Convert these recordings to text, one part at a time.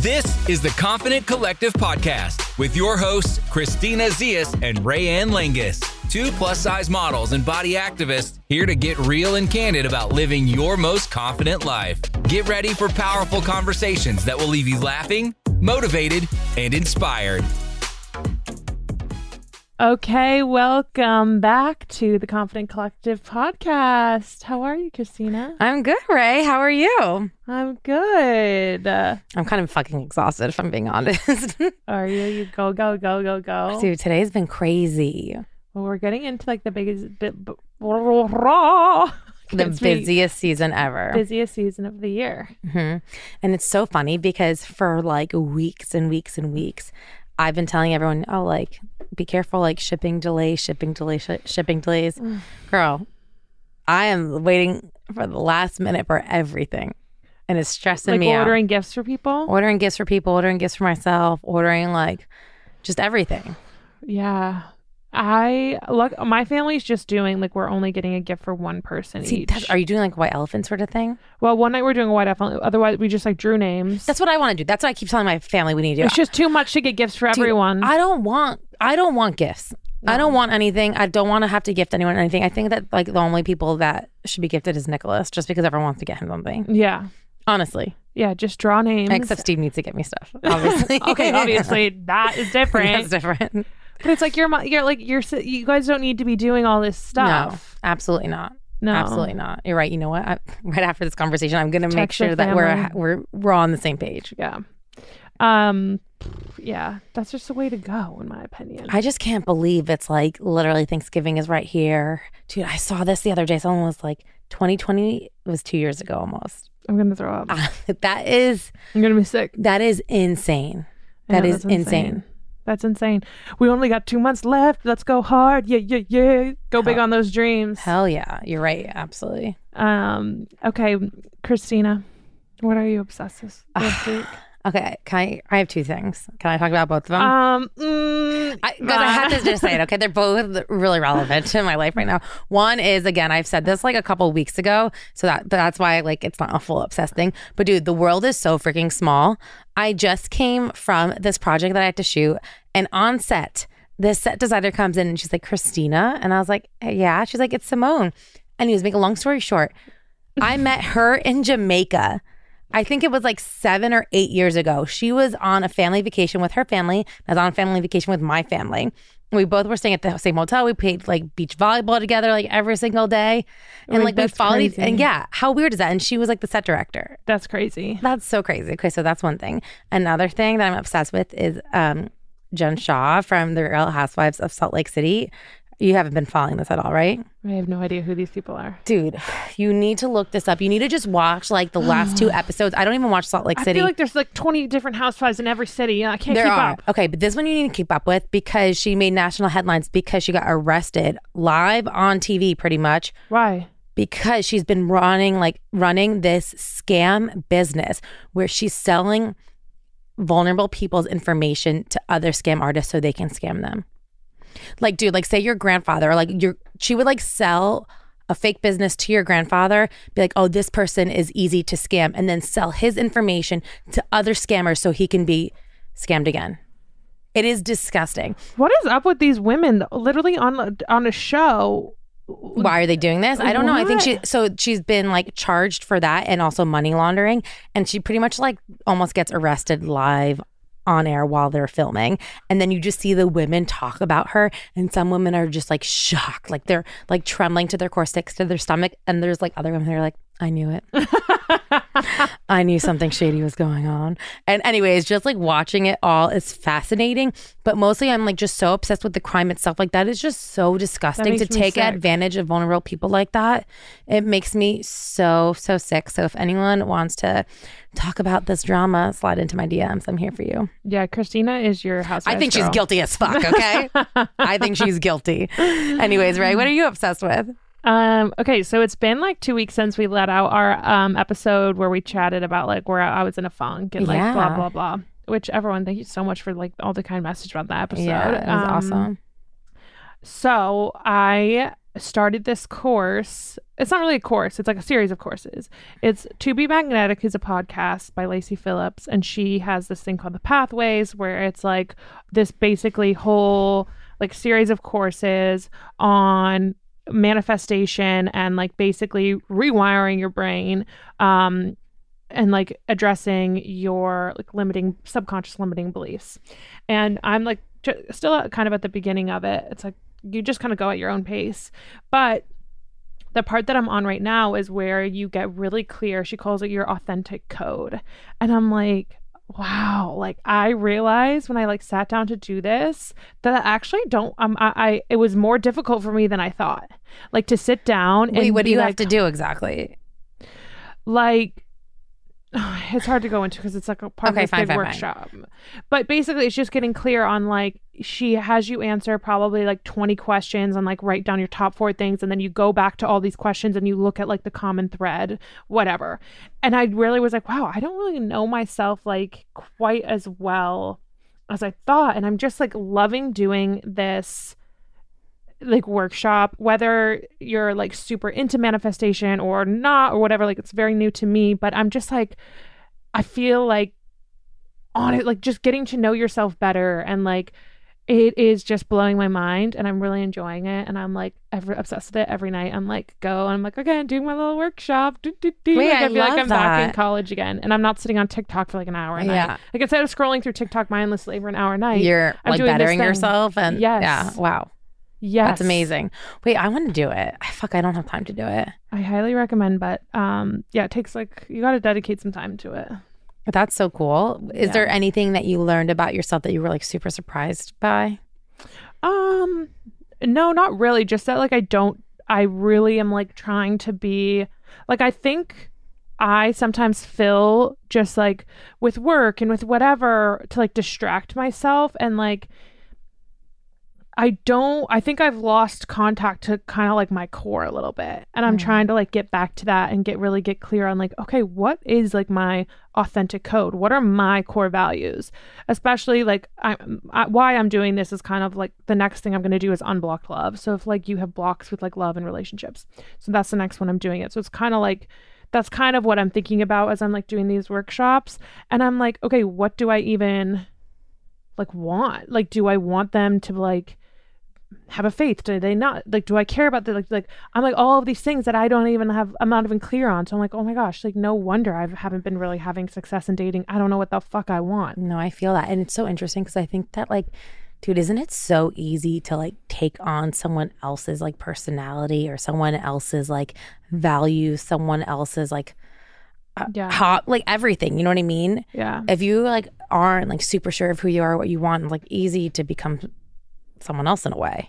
This is the Confident Collective podcast with your hosts, Christina Zias and Rayanne Langus, two plus size models and body activists here to get real and candid about living your most confident life. Get ready for powerful conversations that will leave you laughing, motivated, and inspired. Okay, welcome back to the Confident Collective podcast. How are you, Christina? I'm good, Ray. How are you? I'm good. I'm kind of fucking exhausted, if I'm being honest. are you? You go, go, go, go, go. Dude, today's been crazy. Well, we're getting into like the biggest bit. The busiest season ever. busiest season of the year. hmm And it's so funny because for like weeks and weeks and weeks, I've been telling everyone, oh, like, be careful, like shipping delay, shipping delays, sh- shipping delays. Mm. Girl, I am waiting for the last minute for everything. And it's stressing Like me out. ordering gifts for people. Ordering gifts for people, ordering gifts for myself, ordering like just everything. yeah. I look. My family's just doing like we're only getting a gift for one person See, each. are you doing like a white elephant sort of thing? well, one night we're doing a white elephant. Otherwise, we just like drew names. That's what I want to do. That's what I keep telling my family we need to do. it's just too much to get gifts for Dude, everyone. I don't want. I don't want gifts. I don't want anything. I don't want to have to gift anyone anything. I think that like the only people that should be gifted is Nicholas, just because everyone wants to get him something. yeah. Honestly, Yeah, just draw names. except Steve needs to get me stuff. Obviously, okay, obviously that is different. that's different. but it's like you're you're like you're you guys don't need to be doing all this stuff. No, absolutely not. No, Absolutely not. You're right. You know what? I, right after this conversation, I'm gonna make Text your sure that we're we're we're on the same page. Yeah. Um. Yeah, that's just the way to go, in my opinion. I just can't believe it's like literally Thanksgiving is right here. Dude, I saw this the other day. Someone was like, 2020 was two years ago almost. I'm gonna throw up. that is I'm gonna be sick. that is insane. That know, is that's insane. That's insane. We only got two months left. Let's go hard. Yeah, yeah, yeah. Go big on those dreams. Hell yeah. You're right. Absolutely. Um. Okay, Christina, what are you obsessed with this week? Okay. Can I I have two things. Can I talk about both of them? Um. mm, I, I have to just say it. Okay, they're both really relevant to my life right now. One is again, I've said this like a couple weeks ago, so that that's why like it's not a full obsessed thing. But dude, the world is so freaking small. I just came from this project that I had to shoot, and on set, this set designer comes in and she's like, Christina, and I was like, "Hey, yeah. She's like, it's Simone. Anyways, make a long story short, I met her in Jamaica. I think it was like seven or eight years ago. She was on a family vacation with her family. I was on a family vacation with my family. We both were staying at the same hotel. We played like beach volleyball together like every single day. And Like, like we followed each- crazy. and yeah, how weird is that? And she was like the set director. That's crazy. That's so crazy. Okay, so that's one thing. Another thing that I'm obsessed with is um Jen Shah from the Real Housewives of Salt Lake City. You haven't been following this at all, right? I have no idea who these people are. Dude, you need to look this up. You need to just watch like the last two episodes. I don't even watch Salt Lake City. I feel like there's like 20 different housewives in every city. Yeah, I can't there keep are. up. Okay, but this one you need to keep up with because she made national headlines because she got arrested live on TV pretty much Why? because she's been running like running this scam business where she's selling vulnerable people's information to other scam artists so they can scam them. Like dude, like say your grandfather or like your she would like sell a fake business to your grandfather, be like, "Oh, this person is easy to scam," and then sell his information to other scammers so he can be scammed again. It is disgusting. What is up with these women? Literally on on a show. Why are they doing this? I don't know. I think she so she's been like charged for that and also money laundering and she pretty much like almost gets arrested live on air while they're filming and then you just see the women talk about her and some women are just like shocked like they're like trembling to their core sticks to their stomach and there's like other women that are like I knew it. I knew something shady was going on. And anyways, just like watching it all is fascinating, but mostly I'm like just so obsessed with the crime itself. Like that is just so disgusting to take sick. advantage of vulnerable people like that. It makes me so so sick. So if anyone wants to talk about this drama, slide into my DMs. I'm here for you. Yeah, Christina is your house. I think she's guilty as fuck, okay? I think she's guilty. Anyways, Ray, what are you obsessed with? Um. Okay, so it's been like two weeks since we let out our um episode where we chatted about like where I was in a funk and like Yeah. blah blah blah. Which everyone, thank you so much for like all the kind message about that episode. Yeah, it was Um, awesome. So I started this course. It's not really a course, it's like a series of courses. It's To Be Magnetic is a podcast by Lacy Phillips, and she has this thing called the Pathways, where it's like this basically whole like series of courses on manifestation and like basically rewiring your brain um and like addressing your like limiting subconscious limiting beliefs. And i'm like j- still kind of at the beginning of it. It's like you just kind of go at your own pace. But the part that i'm on right now is where you get really clear. She calls it your authentic code. And i'm like wow like i realized when i like sat down to do this that i actually don't um i, I it was more difficult for me than i thought like to sit down and Wait, what do you like, have to do exactly? like it's hard to go into because it's like a part Okay, of this fine, big fine, fine. workshop. But basically, it's just getting clear on like she has you answer probably like twenty questions and like write down your top four things, and then you go back to all these questions and you look at like the common thread, whatever. And I really was like, wow, I don't really know myself like quite as well as I thought, and I'm just like loving doing this like workshop whether you're like super into manifestation or not or whatever like it's very new to me but i'm just like i feel like on it like just getting to know yourself better and like it is just blowing my mind and i'm really enjoying it and i'm like ever obsessed with it every night i'm like go and i'm like okay i'm doing my little workshop do, do, do. Wait, like, I i feel like i'm back in college again and i'm not sitting on tiktok for like an hour a Yeah. night like instead of scrolling through tiktok mindlessly for an hour a night You're I'm like bettering yourself and Yes. yeah, wow. Yes That's amazing. Wait, I want to do it. I fuck, I don't have time to do it. I highly recommend, but um, yeah, it takes like you got to dedicate some time to it. That's so cool. Is Yeah. there anything that you learned about yourself that you were like super surprised by? Um, no, not really. Just that like I don't. I really am like trying to be like I think I sometimes fill just like with work and with whatever to like distract myself and like I don't I think I've lost contact to kind of like my core a little bit. And I'm Mm. trying to like get back to that and get really get clear on like okay, what is like my authentic code? What are my core values? Especially like I, I why I'm doing this is kind of like the next thing I'm going to do is unblock love. So if like you have blocks with like love and relationships. So that's the next one I'm doing it. So it's kind of like that's kind of what I'm thinking about as I'm like doing these workshops and I'm like okay, what do I even like want? Like do I want them to like have a faith? Do they not? Like, do I care about the like? Like, I'm like all of these things that I don't even have. I'm not even clear on. So I'm like, oh my gosh, like no wonder I haven't been really having success in dating. I don't know what the fuck I want. No, I feel that. And it's so interesting because I think that, like, dude, isn't it so easy to like take on someone else's like personality or someone else's like values, someone else's like uh, Yeah, hot, like everything? You know what I mean? yeah, If you like aren't like super sure of who you are, what you want, like easy to become someone else in a way.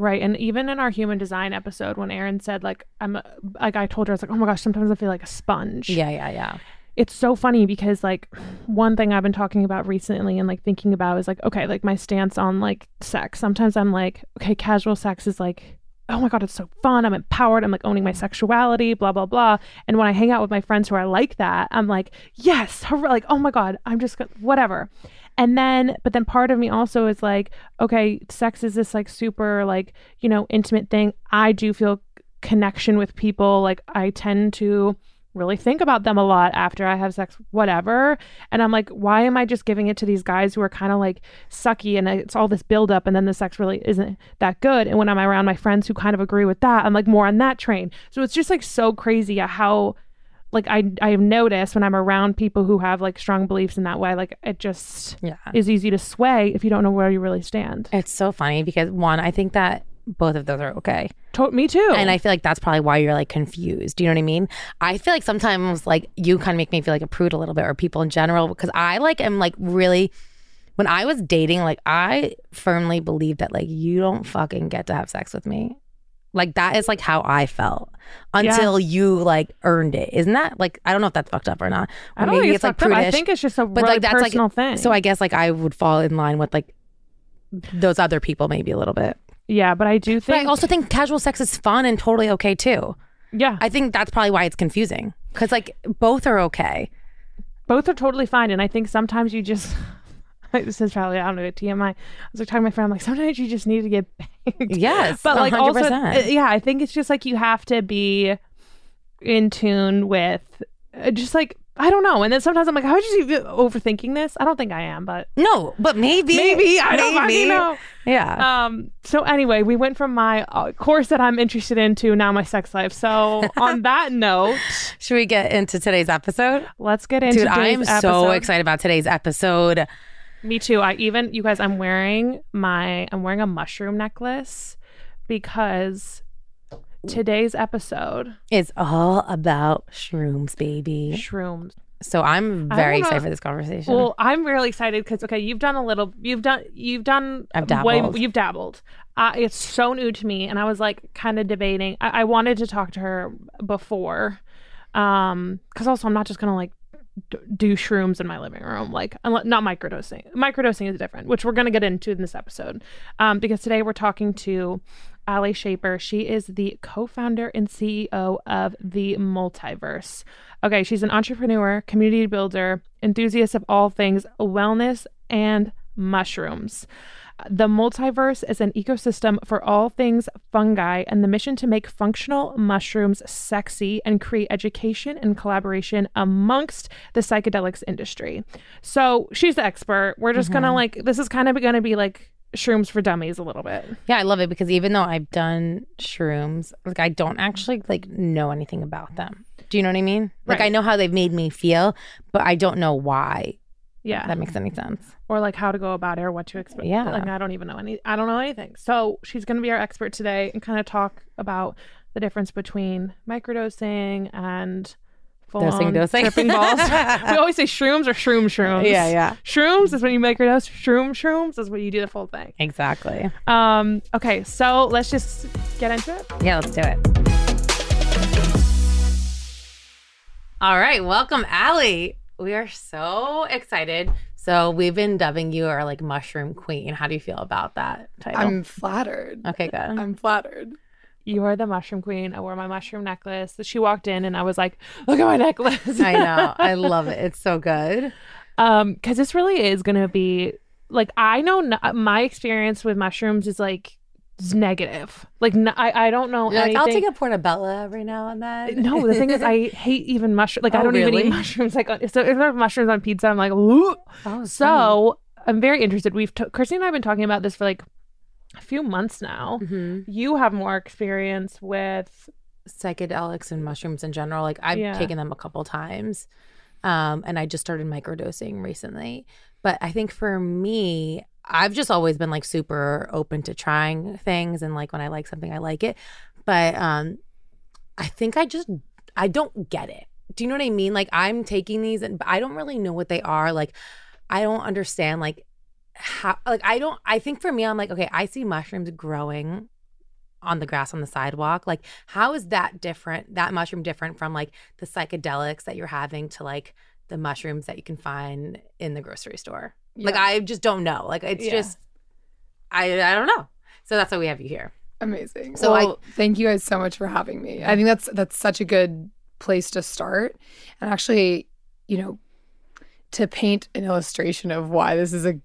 Right. And even in our human design episode, when Erin said like I'm a, like I told her I was like, oh my gosh, sometimes I feel like a sponge. Yeah, yeah, yeah. it's so funny because like one thing I've been talking about recently and like thinking about is like okay like my stance on like sex sometimes I'm like okay casual sex is like oh my god it's so fun I'm empowered I'm like owning my sexuality blah blah blah and when I hang out with my friends who are like that I'm like yes hurrah, like oh my god I'm just whatever and then but then part of me also is like okay sex is this like super like you know intimate thing I do feel connection with people like I tend to really think about them a lot after I have sex, whatever. And I'm like, why am I just giving it to these guys who are kind of like sucky and it's all this buildup and then the sex really isn't that good? And when I'm around my friends who kind of agree with that, I'm like more on that train. So it's just like so crazy how like I I have noticed when I'm around people who have like strong beliefs in that way, like it just Yeah. is easy to sway if you don't know where you really stand. It's so funny because one, I think that both of those are okay. To- me too. And I feel like that's probably why you're like confused. Do you know what I mean? I feel like sometimes like you kind of make me feel like a prude a little bit or people in general because I like am like really when I was dating, like I firmly believe that like you don't fucking get to have sex with me. Like that is like how I felt until you like earned it. Isn't that like I don't know if that's fucked up or not. Or I don't think it's, fucked up. I think it's just a but really like that's personal like thing. so I guess like I would fall in line with like those other people maybe a little bit. yeah, but I do But I also think casual sex is fun and totally okay too. yeah. I think that's probably why it's confusing because like both are okay. both are totally fine and i think sometimes you just this is probably I don't know TMI. I was like talking to my friend. I'm like, sometimes you just need to get banged. Yes, but like also, 100%. uh, yeah, I think it's just like you have to be in tune with uh, just like I don't know. And then sometimes I'm like, how is you even overthinking this? I don't think I am, but no, but maybe, maybe I don't maybe. know. Yeah. Um. So anyway, we went from my uh, course that I'm interested in to now my sex life. So on that note, Should we get into today's episode? let's get into Dude, I am today's so excited about today's episode. Me too. I even you guys, I'm wearing my I'm wearing a mushroom necklace because today's episode is all about shrooms, baby. shrooms. So I'm very wanna- excited for this conversation. Well, I'm really excited because okay, you've done a little, you've done, you've done, I've way- dabbled. you've dabbled. Uh, it's so new to me, and I was like kind of debating. I-, I wanted to talk to her before, um, because also I'm not just gonna like d- do shrooms in my living room, like not microdosing. Microdosing is different, which we're gonna get into in this episode, um, because today we're talking to. Ali Shaper. She is the co founder and CEO of The Multiverse. Okay, she's an entrepreneur, community builder, enthusiast of all things wellness and mushrooms. The multiverse is an ecosystem for all things fungi, and the mission to make functional mushrooms sexy and create education and collaboration amongst the psychedelics industry. So she's the expert. We're just gonna mm-hmm. like, this is kind of gonna be like shrooms for dummies a little bit. yeah, I love it because even though I've done shrooms, like I don't actually like know anything about them. Do you know what I mean? Like Right. I know how they've made me feel, but I don't know why. Yeah. If that makes any sense. or like how to go about it or what to expect. Yeah. Like I don't even know any I don't know anything. So she's gonna be our expert today and kind of talk about the difference between microdosing and full Dosing, on dosing. tripping balls. we always say shrooms or shroom shrooms. Yeah, yeah. Shrooms is when you microdose. Shroom shrooms is when you do the full thing. Exactly. Um, okay, so let's just get into it. Yeah, let's do it. All right, welcome, Allie. We are so excited. So we've been dubbing you our like mushroom queen. How do you feel about that title? I'm flattered. okay, good. I'm flattered. You are the mushroom queen. I wore my mushroom necklace. She walked in and I was like, look at my necklace. I know. I love it. It's so good. um because this really is gonna be like i know n- my experience with mushrooms is like negative like n- I, I don't know like, I'll take a portabella every now and then. no the thing is i hate even mushrooms. like i Oh, don't even eat mushrooms like on- so if there's mushrooms on pizza i'm like Ooh. Oh, so i'm very interested we've t- christine and i've been talking about this for like a few months now Mhm. you have more experience with psychedelics and mushrooms in general. Like I've Yeah. taken them a couple times. Um, and I just started microdosing recently. But I think for me, I've just always been like super open to trying things and like when I like something, I like it. But um I think I just I don't get it. Do you know what I mean? Like I'm taking these and I don't really know what they are. Like I don't understand like how like I don't I think for me I'm like, okay, I see mushrooms growing on the grass on the sidewalk. Like, how is that different? That mushroom different from like the psychedelics that you're having to like the mushrooms that you can find in the grocery store? Like, I just don't know. Like, it's Yeah. just, I I don't know. So that's why we have you here. Amazing. So So I- thank you guys so much for having me. I think that's that's such a good place to start. And actually, you know, to paint an illustration of why this is a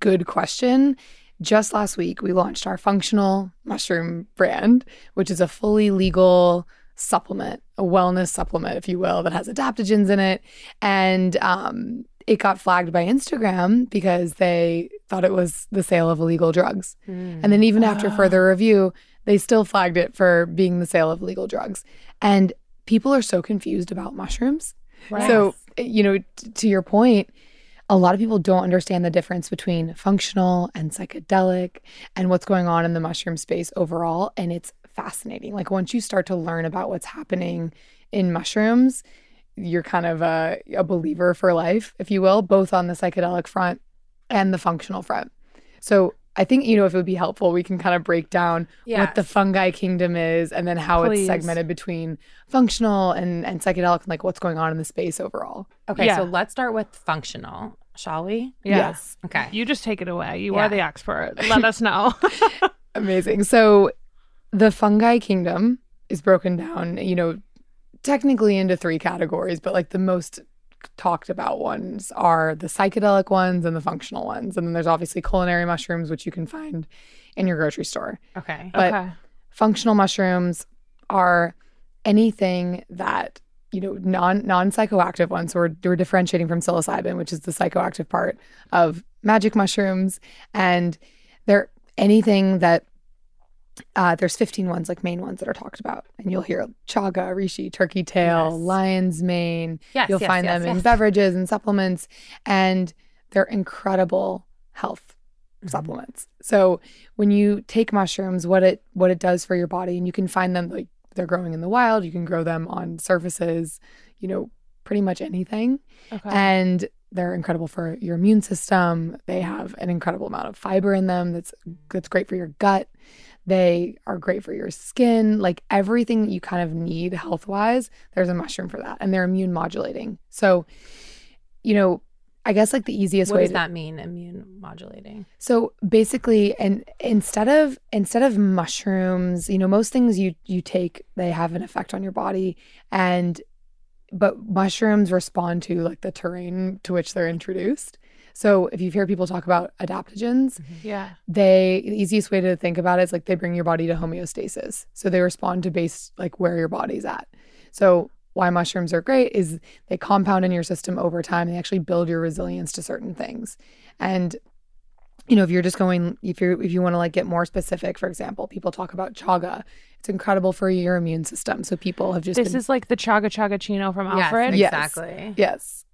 good question, just last week we launched our functional mushroom brand, which is a fully legal supplement, a wellness supplement, if you will, that has adaptogens in it. And um, it got flagged by Instagram because they thought it was the sale of illegal drugs. And then even after Ah. further review, they still flagged it for being the sale of illegal drugs. And people are so confused about mushrooms. So, you know, t- to your point, a lot of people don't understand the difference between functional and psychedelic and what's going on in the mushroom space overall. And it's fascinating. Like, once you start to learn about what's happening in mushrooms, you're kind of a, a believer for life, if you will, both on the psychedelic front and the functional front. So, I think, you know, if it would be helpful, we can kind of break down what the fungi kingdom is and then how Please. it's segmented between functional and, and psychedelic and like what's going on in the space overall. okay, Yeah. so let's start with functional, shall we? yeah. Yes. Okay. You just take it away. You Yeah. are the expert. Let us know. Amazing. So the fungi kingdom is broken down, you know, technically into three categories, but like the most talked about ones are the psychedelic ones and the functional ones. And then there's obviously culinary mushrooms, which you can find in your grocery store. Okay. But okay. functional mushrooms are anything that you know non non psychoactive ones. So we're, we're differentiating from psilocybin, which is the psychoactive part of magic mushrooms, and they're anything that uh, there's 15 ones like main ones that are talked about, and you'll hear chaga, reishi, turkey tail, Yes. lion's mane. Yes. You'll yes, find yes, them in beverages and supplements, and they're incredible health Mhm. supplements. So when you take mushrooms, what it what it does for your body, and you can find them like they're growing in the wild. You can grow them on surfaces, you know, pretty much anything, Okay. and they're incredible for your immune system. They have an incredible amount of fiber in them. That's that's great for your gut. They are great for your skin. Like everything that you kind of need health wise, there's a mushroom for that, and they're immune modulating. So, you know. I guess like the easiest What way does to, that mean? Immune modulating. so basically, and instead of instead of mushrooms, you know, most things you you take they have an effect on your body, and but mushrooms respond to like the terrain to which they're introduced. So if you hear people talk about adaptogens, mm-hmm. yeah. they the easiest way to think about it is like they bring your body to homeostasis. So they respond to base like where your body's at. So why mushrooms are great is they compound in your system over time. They actually build your resilience to certain things. And you know, if you're just going if you if you want to like get more specific, for example, people talk about chaga. It's incredible for your immune system. So people have just This been, is like the chaga chaga chino from Alfred. Yes. exactly. yes.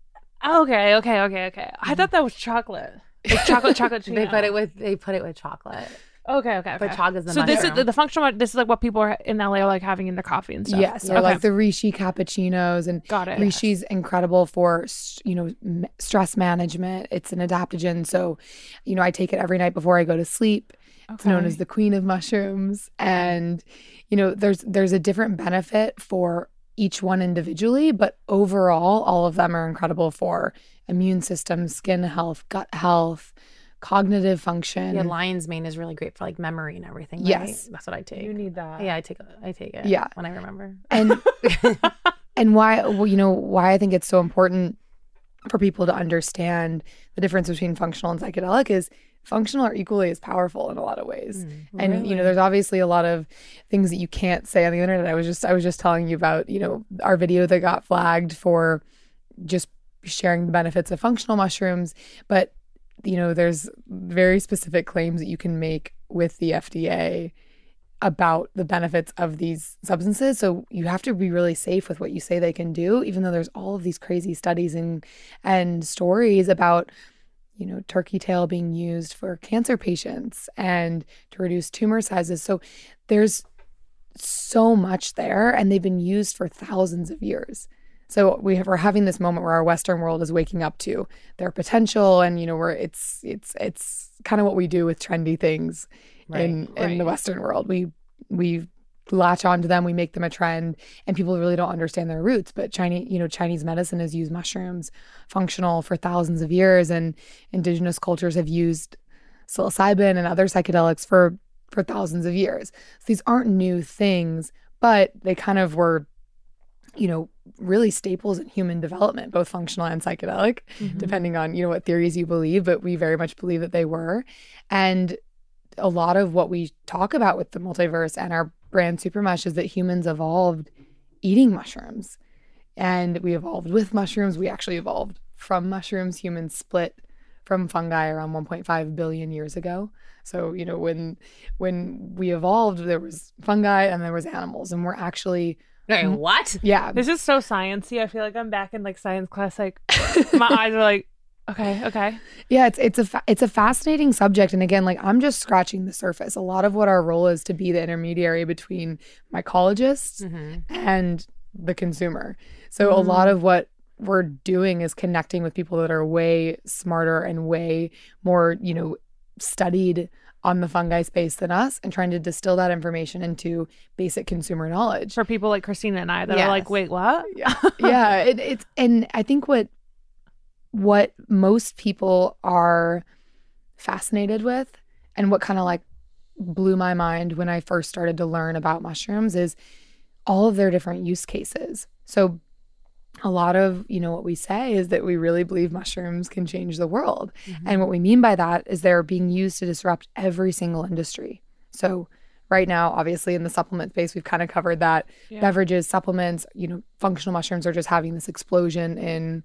Okay, okay, okay, okay. I thought that was chocolate. Like chocolate chocolate. They put it with they put it with chocolate. Okay, okay, okay. But chaga's the so this is the, the functional. This is like what people are in LA are like having in their coffee and stuff. Yes, or Okay. like the reishi cappuccinos and Got it. Reishi's incredible for you know stress management. It's an adaptogen, so you know I take it every night before I go to sleep. It's known as the queen of mushrooms, and you know there's there's a different benefit for each one individually, but overall, all of them are incredible for immune system, skin health, gut health, cognitive function. Yeah, lion's mane is really great for like memory and everything. Right? Yes. that's what I take. You need that. yeah, I take I take it. Yeah. when I remember. and and why well, you know why I think it's so important for people to understand the difference between functional and psychedelic is functional are equally as powerful in a lot of ways. Mm, and you know, there's obviously a lot of things that you can't say on the internet. I was just I was just telling you about, you know, our video that got flagged for just sharing the benefits of functional mushrooms, but you know, there's very specific claims that you can make with the FDA about the benefits of these substances. So you have to be really safe with what you say they can do, even though there's all of these crazy studies and and stories about you know turkey tail being used for cancer patients and to reduce tumor sizes. So there's so much there, and they've been used for thousands of years. So we have, we're having this moment where our Western world is waking up to their potential, and you know, we're it's it's it's kind of what we do with trendy things in in the. Western world. We we latch onto them, we make them a trend, and people really don't understand their roots. But Chinese, you know, Chinese medicine has used mushrooms functional for thousands of years, and indigenous cultures have used psilocybin and other psychedelics for for thousands of years. So these aren't new things, but they kind of were, you know, really staples in human development, both functional and psychedelic, Mhm. depending on you know what theories you believe. But we very much believe that they were, and a lot of what we talk about with the multiverse and our brand Supermush is that humans evolved eating mushrooms, and we evolved with mushrooms. We actually evolved from mushrooms. Humans split from fungi around 1.5 billion years ago. So you know when when we evolved, there was fungi and there was animals, and we're actually Wait, what? yeah This is so sciencey. I feel like I'm back in like science class. Like my eyes are like, okay, okay. Yeah, it's it's a fa- it's a fascinating subject, and again, like I'm just scratching the surface. A lot of what our role is to be the intermediary between mycologists Mm-hmm. and the consumer. So a lot of what we're doing is connecting with people that are way smarter and way more, you know, studied on the fungi space than us, and trying to distill that information into basic consumer knowledge. For people like Christina and I that are like, wait, what? yeah it, it's and i think what what most people are fascinated with and what kind of like blew my mind when i first started to learn about mushrooms is all of their different use cases. So a lot of you know what we say is that we really believe mushrooms can change the world. Mm-hmm. And what we mean by that is they're being used to disrupt every single industry. So right now obviously in the supplement space we've kind of covered that. Yeah. beverages supplements you know functional mushrooms are just having this explosion in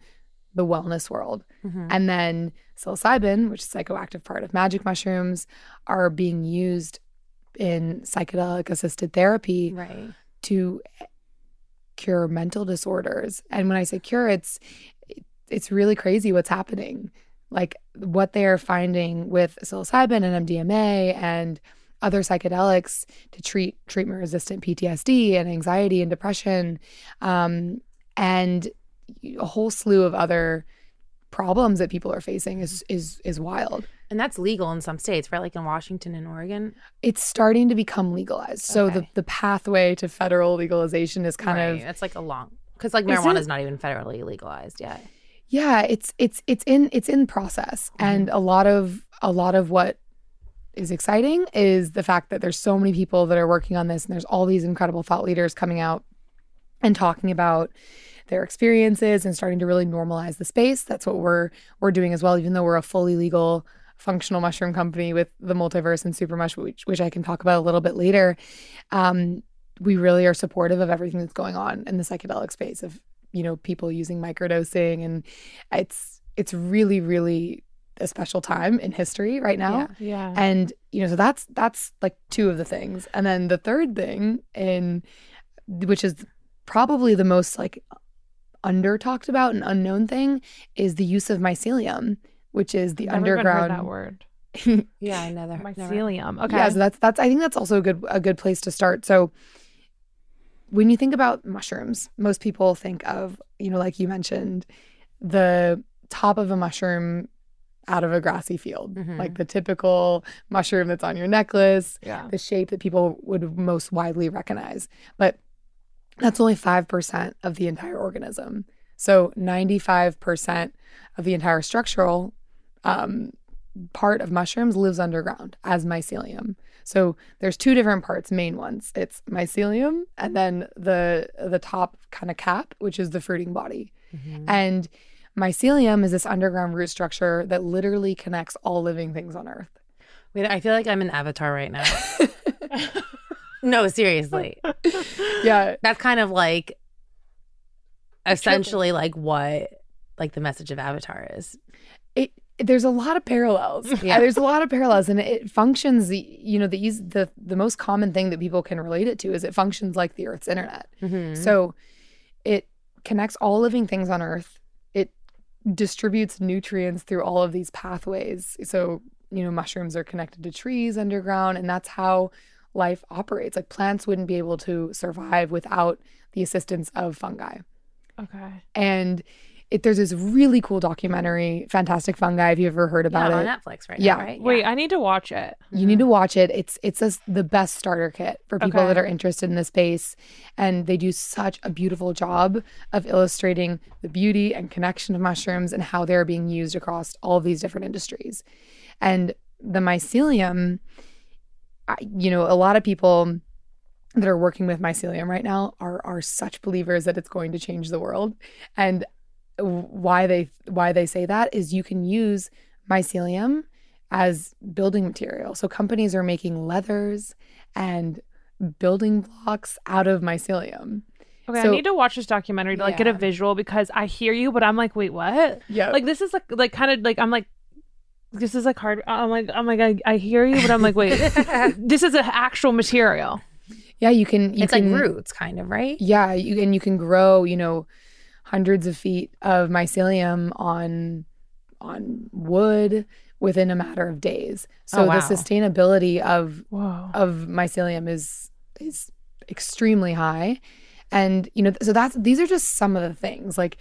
the wellness world Mhm. and then psilocybin which is psychoactive part of magic mushrooms are being used in psychedelic assisted therapy Right. to cure mental disorders. And when I say cure, it's it's really crazy what's happening. Like what they are finding with psilocybin and MDMA and other psychedelics to treat treatment resistant PTSD and anxiety and depression, um, and a whole slew of other problems that people are facing is is is wild. And that's legal in some states, right? Like in Washington and Oregon. It's starting to become legalized. So the Okay. the pathway to federal legalization is kind right. of It's like a long because like marijuana is not even federally legalized yet. yeah it's it's it's in it's in process mm-hmm. and a lot of a lot of what is exciting is the fact that there's so many people that are working on this and there's all these incredible thought leaders coming out and talking about their experiences and starting to really normalize the space that's what we're we're doing as well even though we're a fully legal functional mushroom company with the multiverse and supermush which, which i can talk about a little bit later um, we really are supportive of everything that's going on in the psychedelic space of you know people using microdosing and it's it's really really a special time in history right now Yeah. Yeah. and you know so that's that's like two of the things and then the third thing in which is probably the most like under talked about and unknown thing is the use of mycelium which is the Never even heard underground that word. Yeah, I know that. Mycelium. Okay. yeah, so that's that's I think that's also a good a good place to start. So when you think about mushrooms, most people think of, you know, like you mentioned, the top of a mushroom out of a grassy field, Mhm. like the typical mushroom that's on your necklace, yeah. the shape that people would most widely recognize. But that's only 5% of the entire organism. So 95% of the entire structural um, part of mushrooms lives underground as mycelium. So there's two different parts, main ones. It's mycelium and then the the top kind of cap, which is the fruiting body. Mhm. And mycelium is this underground root structure that literally connects all living things on earth. Wait, I feel like I'm an avatar right now. no, seriously. Yeah, That's kind of like essentially like what like the message of Avatar is. it there's a lot of parallels. Yeah. There's a lot of parallels and it functions the you know the the the most common thing that people can relate it to is it functions like the earth's internet. Mhm. So it connects all living things on earth. It distributes nutrients through all of these pathways. So, you know, mushrooms are connected to trees underground and that's how life operates. Like plants wouldn't be able to survive without the assistance of fungi. Okay. And it, there's this really cool documentary, Fantastic Fungi. Have you ever heard about yeah, it? on Netflix right Yeah. now, right? Wait, I need to watch it. You need to mm-hmm. watch it. It's it's a, the best starter kit for people Okay. that are interested in the space, and they do such a beautiful job of illustrating the beauty and connection of mushrooms and how they're being used across all of these different industries. And the mycelium, I, you know, a lot of people that are working with mycelium right now are are such believers that it's going to change the world, and why they why they say that is you can use mycelium as building material. So companies are making leathers and building blocks out of mycelium. Okay, So- I need to watch this documentary to like get a visual because I hear you, but I'm like, wait, what? Yeah. Like this is like like kind of like I'm like this is like hard. I'm like I'm like I, I hear you, but I'm like, wait, this is an actual material. yeah, you can you it's can like roots, kind of, right? Yeah, you and you can grow, you know, hundreds of feet of mycelium on on wood within a matter of days. Oh, so Oh, wow. the sustainability of Whoa. of mycelium is is extremely high and you know so that's these are just some of the things like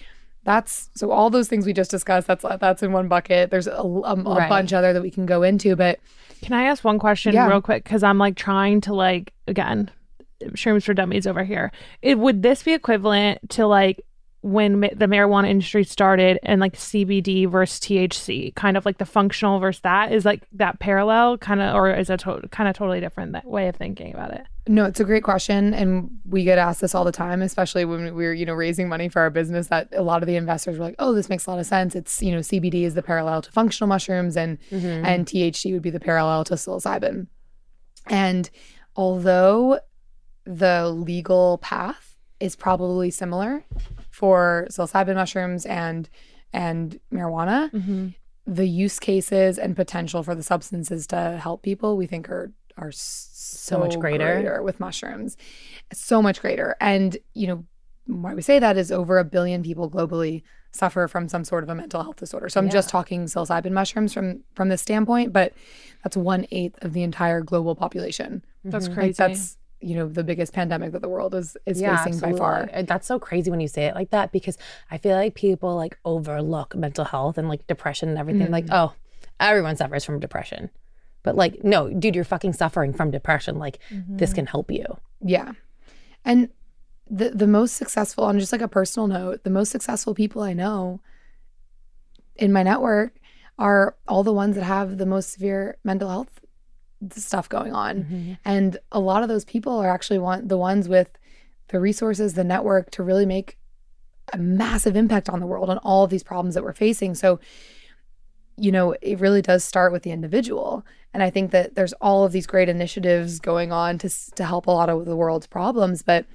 that's so all those things we just discussed that's that's in one bucket there's a, a, a Right. bunch other that we can go into but Can I ask one question Yeah. real quick? Because I'm like trying to like again, shrooms for dummies over here. It would this be equivalent to like when ma- the marijuana industry started and like CBD versus THC, kind of like the functional versus that is like that parallel kind of, or is a to- kind of totally different that way of thinking about it? No, it's a great question. And we get asked this all the time, especially when we were, you know, raising money for our business, that a lot of the investors were like, oh, this makes a lot of sense. It's, you know, CBD is the parallel to functional mushrooms and mm-hmm. and THC would be the parallel to psilocybin. And although the legal path is probably similar for psilocybin mushrooms and and marijuana, Mm-hmm. the use cases and potential for the substances to help people we think are are so, much greater. with mushrooms so much greater and you know why we say that is over a billion people globally suffer from some sort of a mental health disorder so i'm just talking psilocybin mushrooms from from this standpoint but that's one eighth of the entire global population That's Mhm. crazy. like that's you know the biggest pandemic that the world is is facing by far Uh, That's so crazy when you say it like that because I feel like people like overlook mental health and like depression and everything. Like, oh, everyone suffers from depression. But like, no, dude, you're fucking suffering from depression. Like, this can help you. Yeah. And the the most successful on just like a personal note, the most successful people I know in my network are all the ones that have the most severe mental health stuff going on. Mm-hmm. And a lot of those people are actually want the ones with the resources, the network to really make a massive impact on the world on all of these problems that we're facing. So, you know, it really does start with the individual. And I think that there's all of these great initiatives going on to to help a lot of the world's problems, but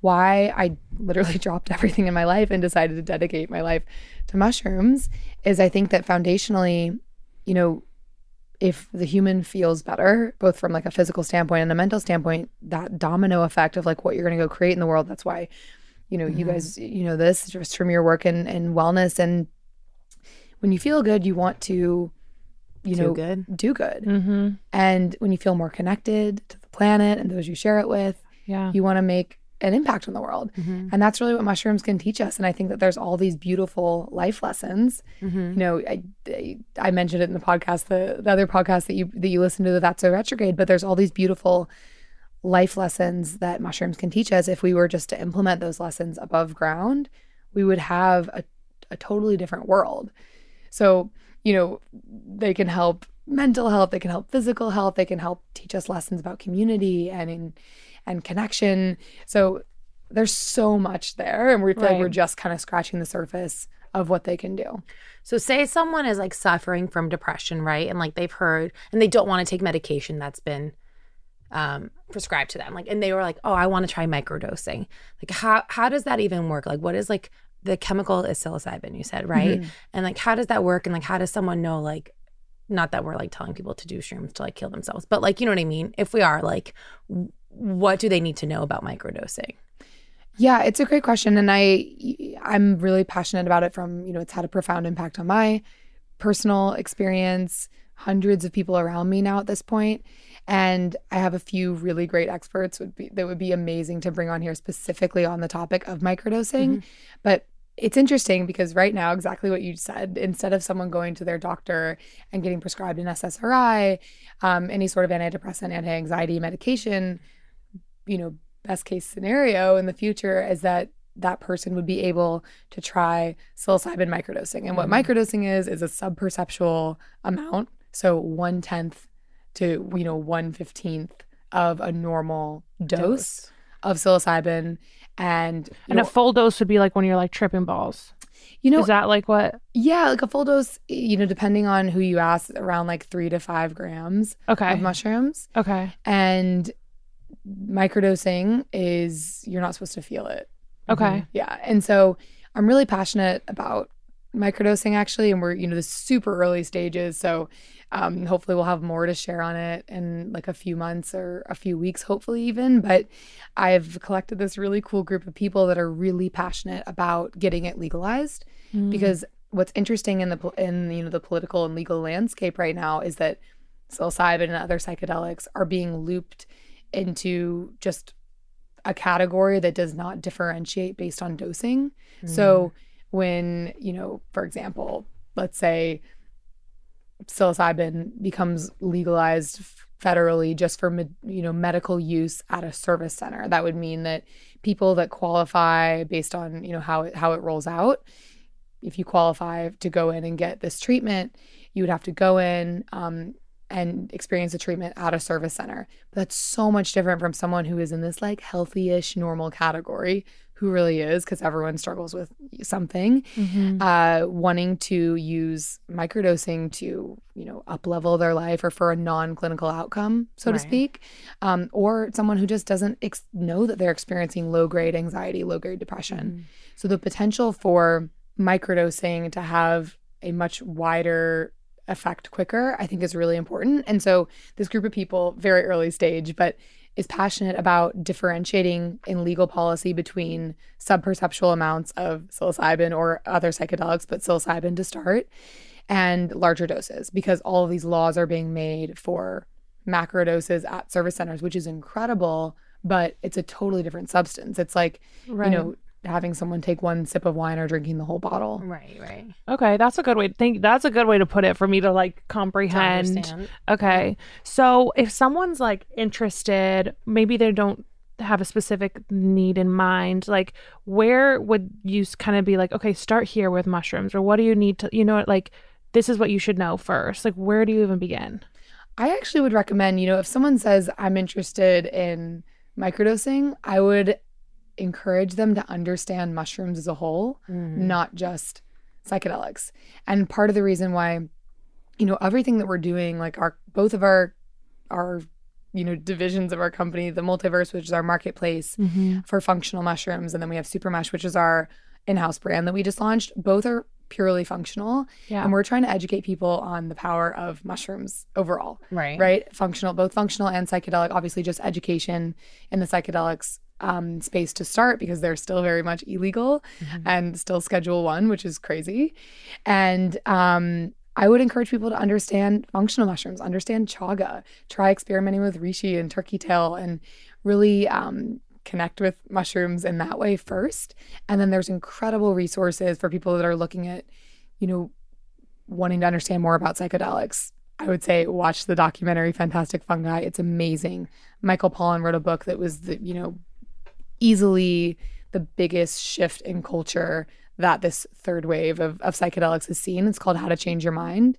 why I literally dropped everything in my life and decided to dedicate my life to mushrooms is I think that foundationally, you know, if the human feels better, both from like a physical standpoint and a mental standpoint, that domino effect of like what you're going to go create in the world. That's why, you know, you guys, you know, this just from your work and and wellness. And when you feel good, you want to, you Do know, good. do good. Mm-hmm. And when you feel more connected to the planet and those you share it with, Yeah. you want to make an impact on the world. Mhm. And that's really what mushrooms can teach us. And I think that there's all these beautiful life lessons. Mhm. You know, I, I, I mentioned it in the podcast, the, the other podcast that you that you listen to, the That's So Retrograde, but there's all these beautiful life lessons that mushrooms can teach us. If we were just to implement those lessons above ground, we would have a, a totally different world. So, you know, they can help mental health, they can help physical health, they can help teach us lessons about community and in and connection. So there's so much there and we feel like we're just kind of scratching the surface of what they can do. So, say someone is like suffering from depression, right? And like they've heard and they don't want to take medication that's been um, prescribed to them. Like, and they were like, oh, I want to try microdosing. Like, how, how does that even work? Like, what is like the chemical is psilocybin, you said, right? And like, how does that work? And like, how does someone know, like, not that we're like telling people to do shrooms to like kill themselves, but like, you know what I mean? If we are, like, what do they need to know about microdosing? Yeah, it's a great question and I I'm really passionate about it from, you know, it's had a profound impact on my personal experience, hundreds of people around me now at this point, and I have a few really great experts would be that would be amazing to bring on here specifically on the topic of microdosing. But it's interesting because right now, exactly what you said, instead of someone going to their doctor and getting prescribed an SSRI, um, any sort of antidepressant, anti anxiety medication, you know, best case scenario in the future is that that person would be able to try psilocybin microdosing. And what mm-hmm. microdosing is, is a subperceptual amount. So one tenth to, you know, one fifteenth of a normal dose, of psilocybin. And, And know, a full dose would be like when you're like tripping balls. you know Is that like what? yeah, like a full dose, you know, depending on who you ask, around like three to five grams Okay. of mushrooms. okay. And microdosing is you're not supposed to feel it. Okay. Yeah. And so I'm really passionate about microdosing actually. And we're, you know, the super early stages. So um, hopefully we'll have more to share on it in like a few months or a few weeks, hopefully even. But I've collected this really cool group of people that are really passionate about getting it legalized Mm. because what's interesting in the in you know the political and legal landscape right now is that psilocybin and other psychedelics are being looped into just a category that does not differentiate based on dosing. So when, you know, for example, let's say psilocybin becomes legalized federally just for you know medical use at a service center that would mean that people that qualify based on you know how it how it rolls out. If you qualify to go in and get this treatment, you would have to go in um, and experience a treatment at a service center. But that's so much different from someone who is in this like healthy-ish normal category who really is because everyone struggles with something Mhm. uh, wanting to use microdosing to you know up level their life or for a non-clinical outcome so to speak um, or someone who just doesn't ex- know that they're experiencing low grade anxiety low grade depression so the potential for microdosing to have a much wider effect quicker i think is really important and so this group of people very early stage but is passionate about differentiating in legal policy between subperceptual amounts of psilocybin or other psychedelics, but psilocybin to start, and larger doses because all of these laws are being made for macro doses at service centers, which is incredible, but it's a totally different substance. It's like, Right. you know, having someone take one sip of wine or drinking the whole bottle. Right, right. Okay, that's a good way to think. That's a good way to put it for me to like comprehend. understand. Okay. So if someone's like interested, maybe they don't have a specific need in mind, like where would you kind of be like, okay, start here with mushrooms or what do you need to, you know, like this is what you should know first. Like where do you even begin? I actually would recommend, you know, if someone says, I'm interested in microdosing, I would encourage them to understand mushrooms as a whole, Mhm. not just psychedelics. And part of the reason why, you know, everything that we're doing, like our both of our our you know divisions of our company, the multiverse, which is our marketplace for functional mushrooms, and then we have Supermush, which is our in-house brand that we just launched. Both are purely functional, Yeah. and we're trying to educate people on the power of mushrooms overall Right. right? Functional, both functional and psychedelic. Obviously, just education in the psychedelics um, space to start because they're still very much illegal and still Schedule One, which is crazy. And um, I would encourage people to understand functional mushrooms, understand chaga, try experimenting with reishi and turkey tail, and really um, connect with mushrooms in that way first. And then there's incredible resources for people that are looking at, you know, wanting to understand more about psychedelics. I would say watch the documentary Fantastic Fungi. It's amazing. Michael Pollan wrote a book that was the, you know, easily the biggest shift in culture that this third wave of, of psychedelics has seen. It's called How to Change Your Mind.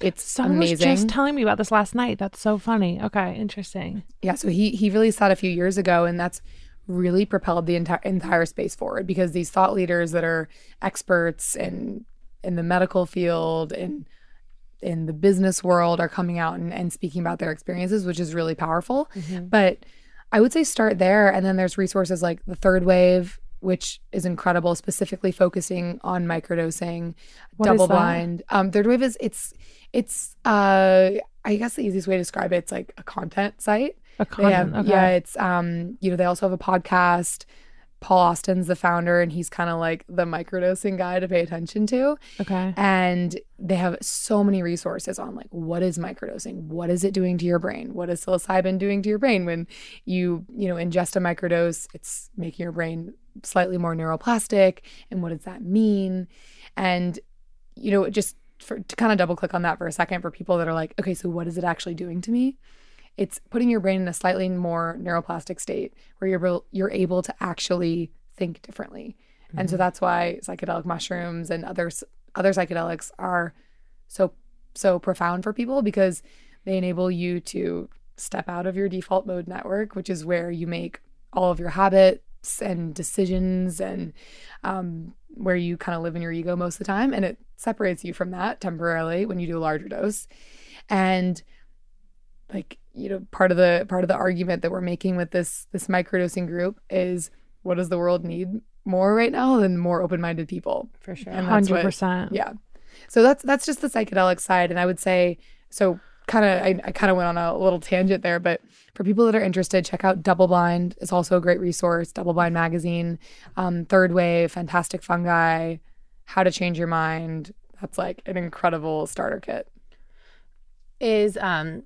It's Someone was just telling me about this last night. That's so funny. Okay, interesting. Yeah, so he he released that a few years ago, and that's really propelled the entire entire space forward because these thought leaders that are experts in in the medical field and in the business world are coming out and, and speaking about their experiences, which is really powerful. Mm-hmm. But I would say start there, and then there's resources like the Third Wave, which is incredible, specifically focusing on microdosing, What double blind. Um, Third Wave is it's it's uh I guess the easiest way to describe it, it's like a content site. A They have, content. okay. Yeah, it's um, you know, they also have a podcast. Paul Austin's the founder, and he's kind of like the microdosing guy to pay attention to. Okay. And they have so many resources on like what is microdosing? What is it doing to your brain? What is psilocybin doing to your brain when you, you know, ingest a microdose? It's making your brain slightly more neuroplastic. And what does that mean? And, you know, just for to kind of double click on that for a second for people that are like, okay, so what is it actually doing to me? It's putting your brain in a slightly more neuroplastic state where you're able- you're able to actually think differently. And so that's why psychedelic mushrooms and others other psychedelics are so so profound for people because they enable you to step out of your default mode network, which is where you make all of your habits and decisions and um, where you kind of live in your ego most of the time. And it separates you from that temporarily when you do a larger dose. And like, you know, part of the part of the argument that we're making with this this microdosing group is what does the world need more right now than more open-minded people? For sure. And that's Hundred what- percent. yeah. So that's that's just the psychedelic side, and I would say so. Kind of, I, I kind of went on a little tangent there, but for people that are interested, check out Double Blind. It's also a great resource. Double Blind magazine, um, Third Wave, Fantastic Fungi, How to Change Your Mind. That's like an incredible starter kit. is um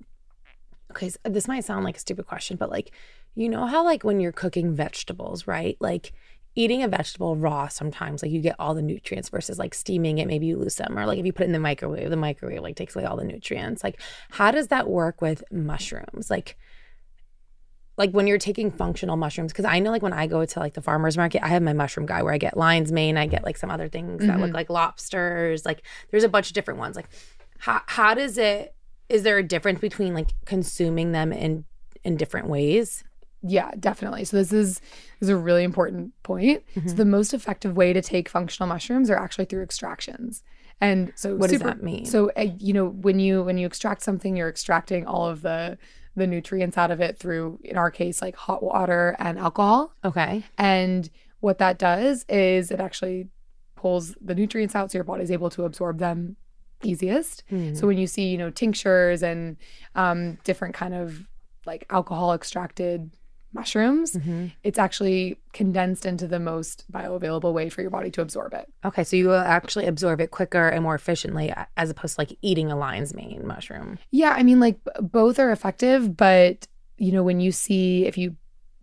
okay so this might sound like a stupid question but like you know how like when you're cooking vegetables right? Like eating a vegetable raw sometimes like you get all the nutrients versus like steaming it maybe you lose some or like if you put it in the microwave the microwave like takes away all the nutrients. Like how does that work with mushrooms? Like like when you're taking functional mushrooms because i know like when i go to like the farmers market i have my mushroom guy where i get lion's mane i get like some other things that look mm-hmm. like lobsters like there's a bunch of different ones. Like how, how does it is there a difference between like consuming them in in different ways Yeah, definitely. So this is this is a really important point. Mm-hmm. So the most effective way to take functional mushrooms are actually through extractions. And so What does that mean? So uh, you know when you when you extract something, you're extracting all of the the nutrients out of it through in our case like hot water and alcohol. okay And what that does is it actually pulls the nutrients out so your body's able to absorb them easiest. Hmm. So when you see, you know, tinctures and um, different kind of like alcohol extracted mushrooms, Mm-hmm. it's actually condensed into the most bioavailable way for your body to absorb it. okay so you will actually absorb it quicker and more efficiently as opposed to like eating a lion's mane mushroom Yeah, I mean, like b- both are effective, but you know, when you see, if you,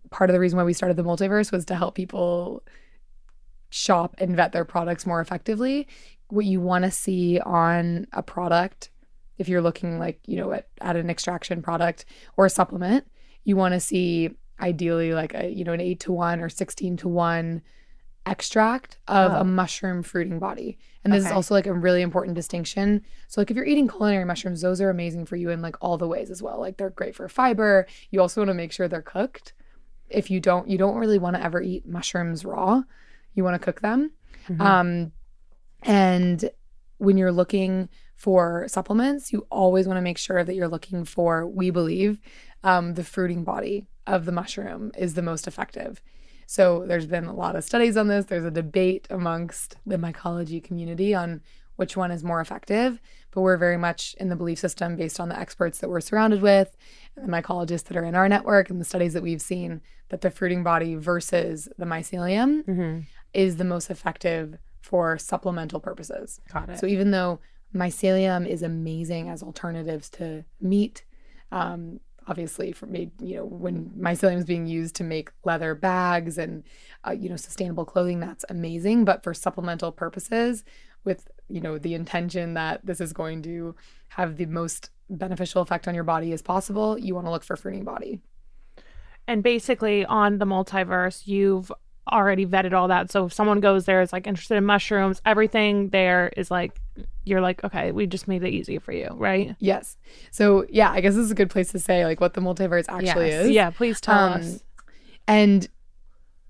part of the reason why we started the multiverse was to help people shop and vet their products more effectively. What you want to see on a product, if you're looking like, you know, at, at an extraction product or a supplement, you want to see ideally like a, you know, an eight to one or 16 to one extract of Oh. a mushroom fruiting body. And this is also like a really important distinction. So like if you're eating culinary mushrooms, those are amazing for you in like all the ways as well. Like they're great for fiber. You also want to make sure they're cooked. If you don't, you don't really want to ever eat mushrooms raw. You want to cook them. Mhm. Um, and when you're looking for supplements, you always want to make sure that you're looking for, we believe, um, the fruiting body of the mushroom is the most effective. So there's been a lot of studies on this. There's a debate amongst the mycology community on which one is more effective. But we're very much in the belief system based on the experts that we're surrounded with and the mycologists that are in our network and the studies that we've seen that the fruiting body versus the mycelium Mhm. is the most effective for supplemental purposes. got it So even though mycelium is amazing as alternatives to meat, um, obviously for made you know when mycelium is being used to make leather bags and uh, you know sustainable clothing, that's amazing. But for supplemental purposes, with you know the intention that this is going to have the most beneficial effect on your body as possible, you want to look for fruiting body. And basically, on the multiverse, you've already vetted all that. So if someone goes there is like interested in mushrooms, everything there is like you're like, okay, we just made it easy for you, right? Yes. So yeah, I guess this is a good place to say like what the multiverse actually Yes. is. Yeah, please tell Um, us. and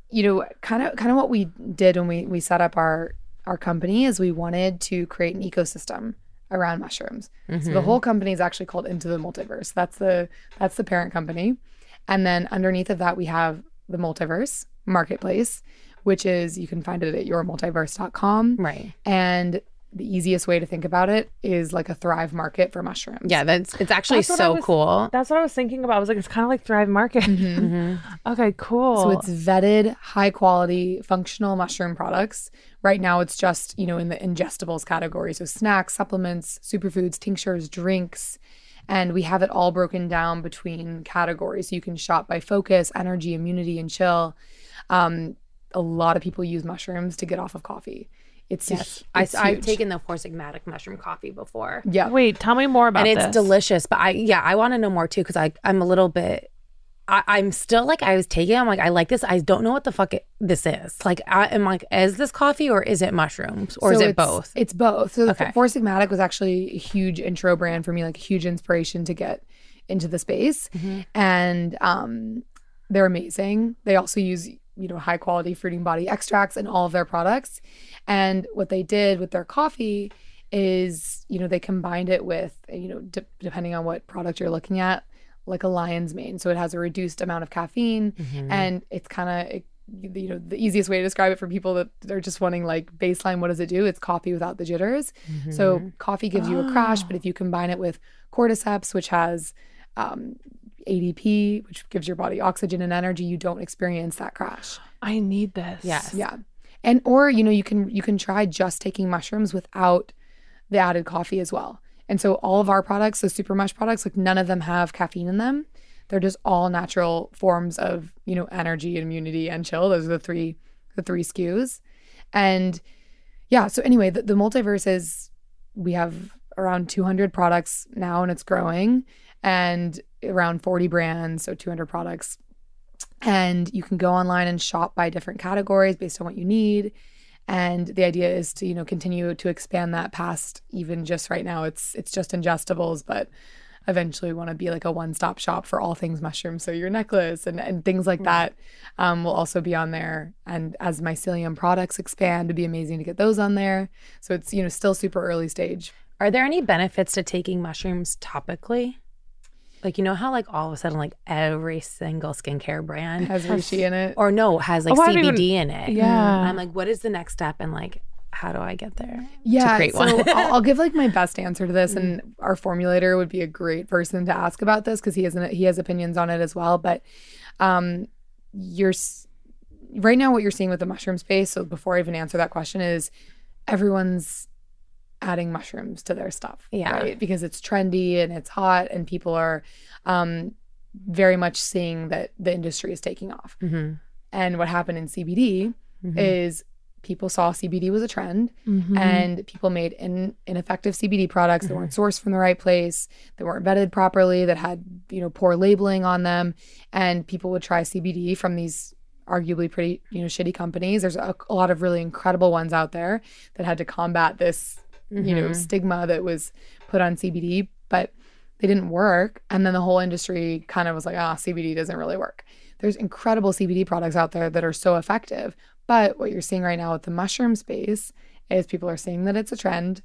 you know kind of kind of what we did when we we set up our our company is we wanted to create an ecosystem around mushrooms so Mm-hmm. the whole company is actually called into the multiverse that's the that's the parent company and then underneath of that we have the multiverse marketplace which is you can find it at yourmultiverse.com right and the easiest way to think about it is like a thrive market for mushrooms yeah that's it's actually That's so was- cool That's what I was thinking about. I was like, it's kind of like Thrive Market. Mhm. okay, cool. So it's vetted, high quality, functional mushroom products. Right now, it's just you know in the ingestibles category, so snacks, supplements, superfoods, tinctures, drinks, and we have it all broken down between categories. So you can shop by focus, energy, immunity, and chill. Um, a lot of people use mushrooms to get off of coffee. It's yes hu- I, it's i've taken the four sigmatic mushroom coffee before yeah. Wait, tell me more about it. and it's this. delicious. But I, yeah, I want to know more too because I, I'm a little bit. I, I'm still like I was taking. I'm like I like this. I don't know what the fuck it, this is. Like I am like, is this coffee or is it mushrooms or is it both? It's both. So Okay. okay. Four Sigmatic was actually a huge intro brand for me, like a huge inspiration to get into the space. Mm-hmm. And um, they're amazing. They also use you know high quality fruiting body extracts in all of their products. And what they did with their coffee is you know they combined it with you know de- depending on what product you're looking at like a lion's mane so it has a reduced amount of caffeine Mm-hmm. and it's kind of you know the easiest way to describe it for people that are just wanting like baseline what does it do it's coffee without the jitters Mm-hmm. so coffee gives you a crash but if you combine it with cordyceps which has um, ATP which gives your body oxygen and energy you don't experience that crash. I need this. Yes. yeah. And or you know you can you can try just taking mushrooms without the added coffee as well. And so all of our products the super mush products like none of them have caffeine in them. They're just all natural forms of you know energy and immunity and chill. Those are the three the three SKUs and yeah so anyway the, the multiverse is we have around 200 products now and it's growing and around 40 brands so 200 products And you can go online and shop by different categories based on what you need. And the idea is to, you know, continue to expand that past even just right now it's it's just ingestibles, but eventually we want to be like a one-stop shop for all things mushrooms. So your necklace and, and things like that um, will also be on there. And as mycelium products expand, it'd be amazing to get those on there. So it's, you know, still super early stage. Are there any benefits to taking mushrooms topically? Like you know how like all of a sudden like every single skincare brand Has reishi in it. or no has like Oh, CBD even- in it. Yeah. I'm like, what is the next step? And like, how do I get there? yeah, so one. I'll, I'll give like my best answer to this, and our formulator would be a great person to ask about this because he has an, he has opinions on it as well. But um, you're right now what you're seeing with the mushroom space. So before I even answer that question, is everyone's adding mushrooms to their stuff, Yeah. right? Because it's trendy and it's hot, and people are um, very much seeing that the industry is taking off. Mm-hmm. And what happened in CBD is people saw CBD was a trend Mhm. and people made in, ineffective CBD products that weren't sourced from the right place, that weren't vetted properly, that had you know poor labeling on them, and people would try CBD from these arguably pretty you know shitty companies. There's a, a lot of really incredible ones out there that had to combat this you know stigma that was put on CBD, but they didn't work, and then the whole industry kind of was like, ah, CBD doesn't really work. There's incredible CBD products out there that are so effective, but what you're seeing right now with the mushroom space is people are seeing that it's a trend.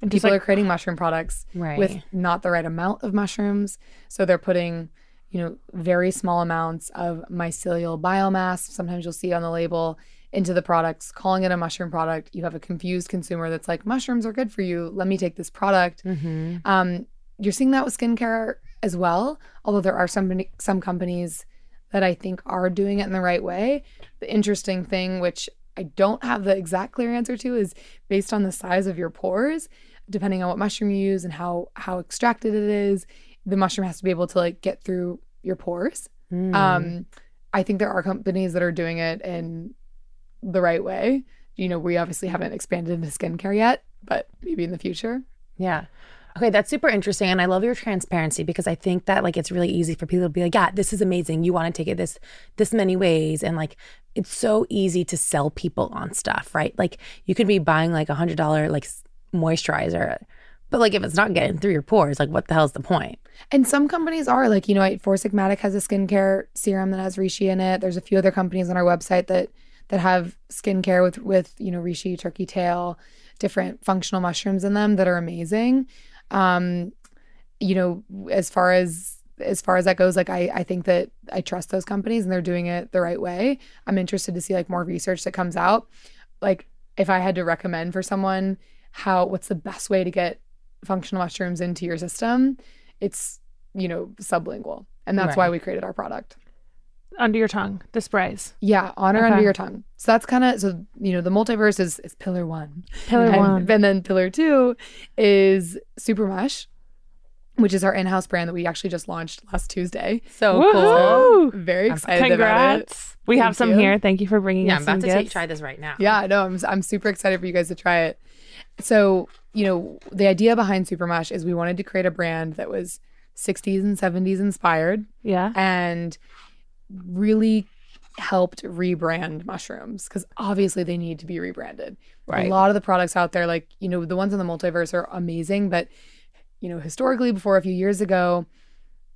And People like are creating mushroom products Right. with not the right amount of mushrooms. So they're putting, you know, very small amounts of mycelial biomass. Sometimes you'll see on the label into the products, calling it a mushroom product. You have a confused consumer that's like, mushrooms are good for you. Let me take this product. mm-hmm. Um, you're seeing that with skincare as well, although there are some some companies that I think are doing it in the right way. The interesting thing, which I don't have the exact clear answer to, is based on the size of your pores, depending on what mushroom you use and how how extracted it is, the mushroom has to be able to like get through your pores. Mm. Um, I think there are companies that are doing it in the right way. You know, we obviously haven't expanded into skincare yet, but maybe in the future. Yeah. Okay, that's super interesting. And I love your transparency because I think that like it's really easy for people to be like, yeah, this is amazing. You want to take it this this many ways. And like it's so easy to sell people on stuff, right? Like you could be buying like a hundred dollar like moisturizer. But like if it's not getting through your pores, like what the hell's the point? And some companies are like, you know, Four Sigmatic has a skincare serum that has reishi in it. There's a few other companies on our website that that have skincare with with you know reishi, turkey tail, different functional mushrooms in them that are amazing. Um, you know, as far as as far as that goes, like I I think that I trust those companies and they're doing it the right way. I'm interested to see like more research that comes out. Like if I had to recommend for someone how what's the best way to get functional mushrooms into your system, it's you know sublingual and that's why we created our product under your tongue, the sprays. yeah on or under your tongue so that's kind of so you know the multiverse is, is pillar one Pillar and, one. and then pillar two is super mush which is our in-house brand that we actually just launched last tuesday So cool! very excited about it Congrats. We have some you. here. Thank you for bringing Yeah, us I'm about some to gifts. take, try this right now. Yeah, no, I'm I'm super excited for you guys to try it. So, you know, the idea behind Supermush is we wanted to create a brand that was 60s and 70s inspired Yeah. and really helped rebrand mushrooms because obviously they need to be rebranded. Right. A lot of the products out there, like, you know, the ones in the multiverse are amazing, but, you know, historically, before a few years ago,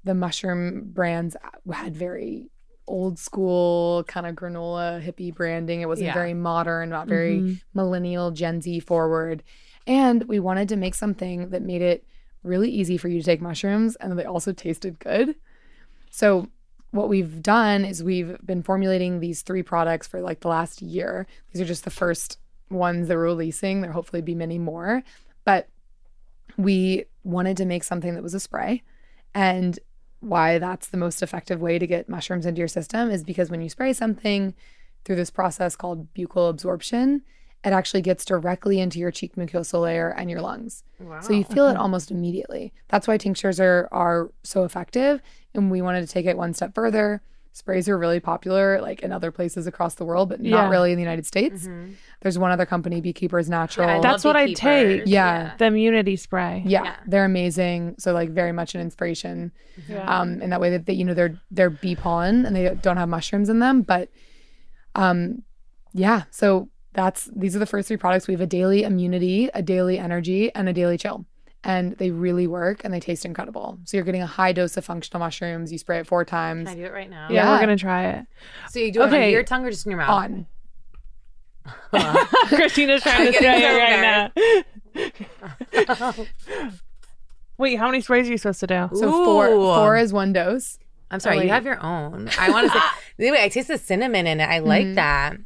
the mushroom brands had very old school kind of granola hippie branding. It wasn't Yeah. very modern, not very Mhm. millennial Gen Z forward. And we wanted to make something that made it really easy for you to take mushrooms and they also tasted good. So what we've done is we've been formulating these three products for like the last year. These are just the first ones that we're releasing. There'll hopefully be many more. But we wanted to make something that was a spray. And why that's the most effective way to get mushrooms into your system is because when you spray something through this process called buccal absorption, it actually gets directly into your cheek mucosal layer and your lungs. So you feel it almost immediately. That's why tinctures are are so effective. And we wanted to take it one step further. sprays are really popular like in other places across the world, but not Yeah. really in the United States. Mhm. There's one other company, Beekeepers Natural. I love That's what I beekeepers. take. Yeah. The immunity spray. yeah, Yeah. they're amazing. So like very much an inspiration. Yeah. Um, in that way that they, you know, they're they're bee pollen and they don't have mushrooms in them, but um, yeah. So that's these are the first three products. We have a daily immunity, a daily energy, and a daily chill. And they really work and they taste incredible. So you're getting a high dose of functional mushrooms. You spray it four times Can I do it right now? yeah, Yeah. we're gonna try it. So you do it Okay. under your tongue or just in your mouth? on. Christina's trying to I'm it so right now. Wait, how many sprays are you supposed to do? So four Ooh. four is one dose. I'm sorry, Oh, you have your own. I want to say. anyway, I taste the cinnamon in it. I like Mhm. that.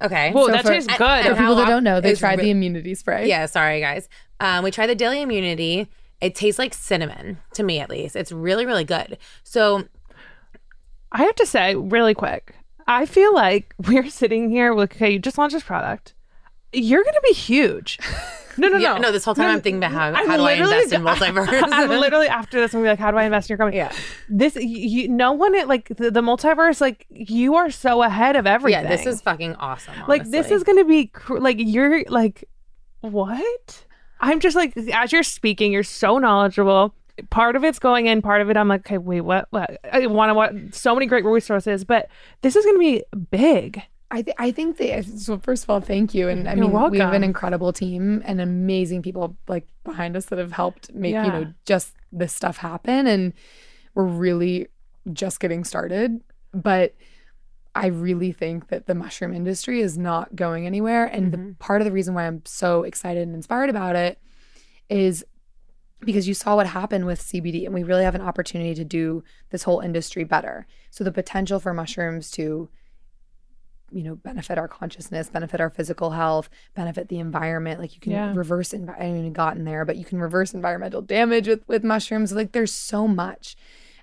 Okay. Whoa, So that for- tastes good. and For people that don't know, they tried re- the immunity spray. Yeah, sorry guys. Um, we tried the daily immunity. It tastes like cinnamon to me, at least. It's really, really good. So I have to say, really quick, I feel like we're sitting here with okay, you just launched this product. You're gonna be huge. No, no, yeah, no. no. This whole time No, I'm thinking about how, I'm how do I invest in multiverse? I'm literally after this, I'm gonna be like, how do I invest in your company? yeah, This, you, no one at like the, the multiverse, like you are so ahead of everything. yeah. This is fucking awesome. like this is gonna be cr- like you're like what? I'm just like as you're speaking, you're so knowledgeable. Part of it's going in, part of it I'm like, okay, wait, what? what? I want to watch so many great resources, but this is gonna be big. I, th- I think they so first of all thank you. And i You're mean we have an incredible team and amazing people like behind us that have helped make you know just this stuff happen. And we're really just getting started. But i really think that the mushroom industry is not going anywhere. And the mm-hmm. part of the reason why i'm so excited and inspired about it is because you saw what happened with CBD and we really have an opportunity to do this whole industry better. So the potential for mushrooms to you know benefit our consciousness benefit our physical health benefit the environment like you can Yeah. reverse envi- i haven't even gotten there but you can reverse environmental damage with with mushrooms like there's so much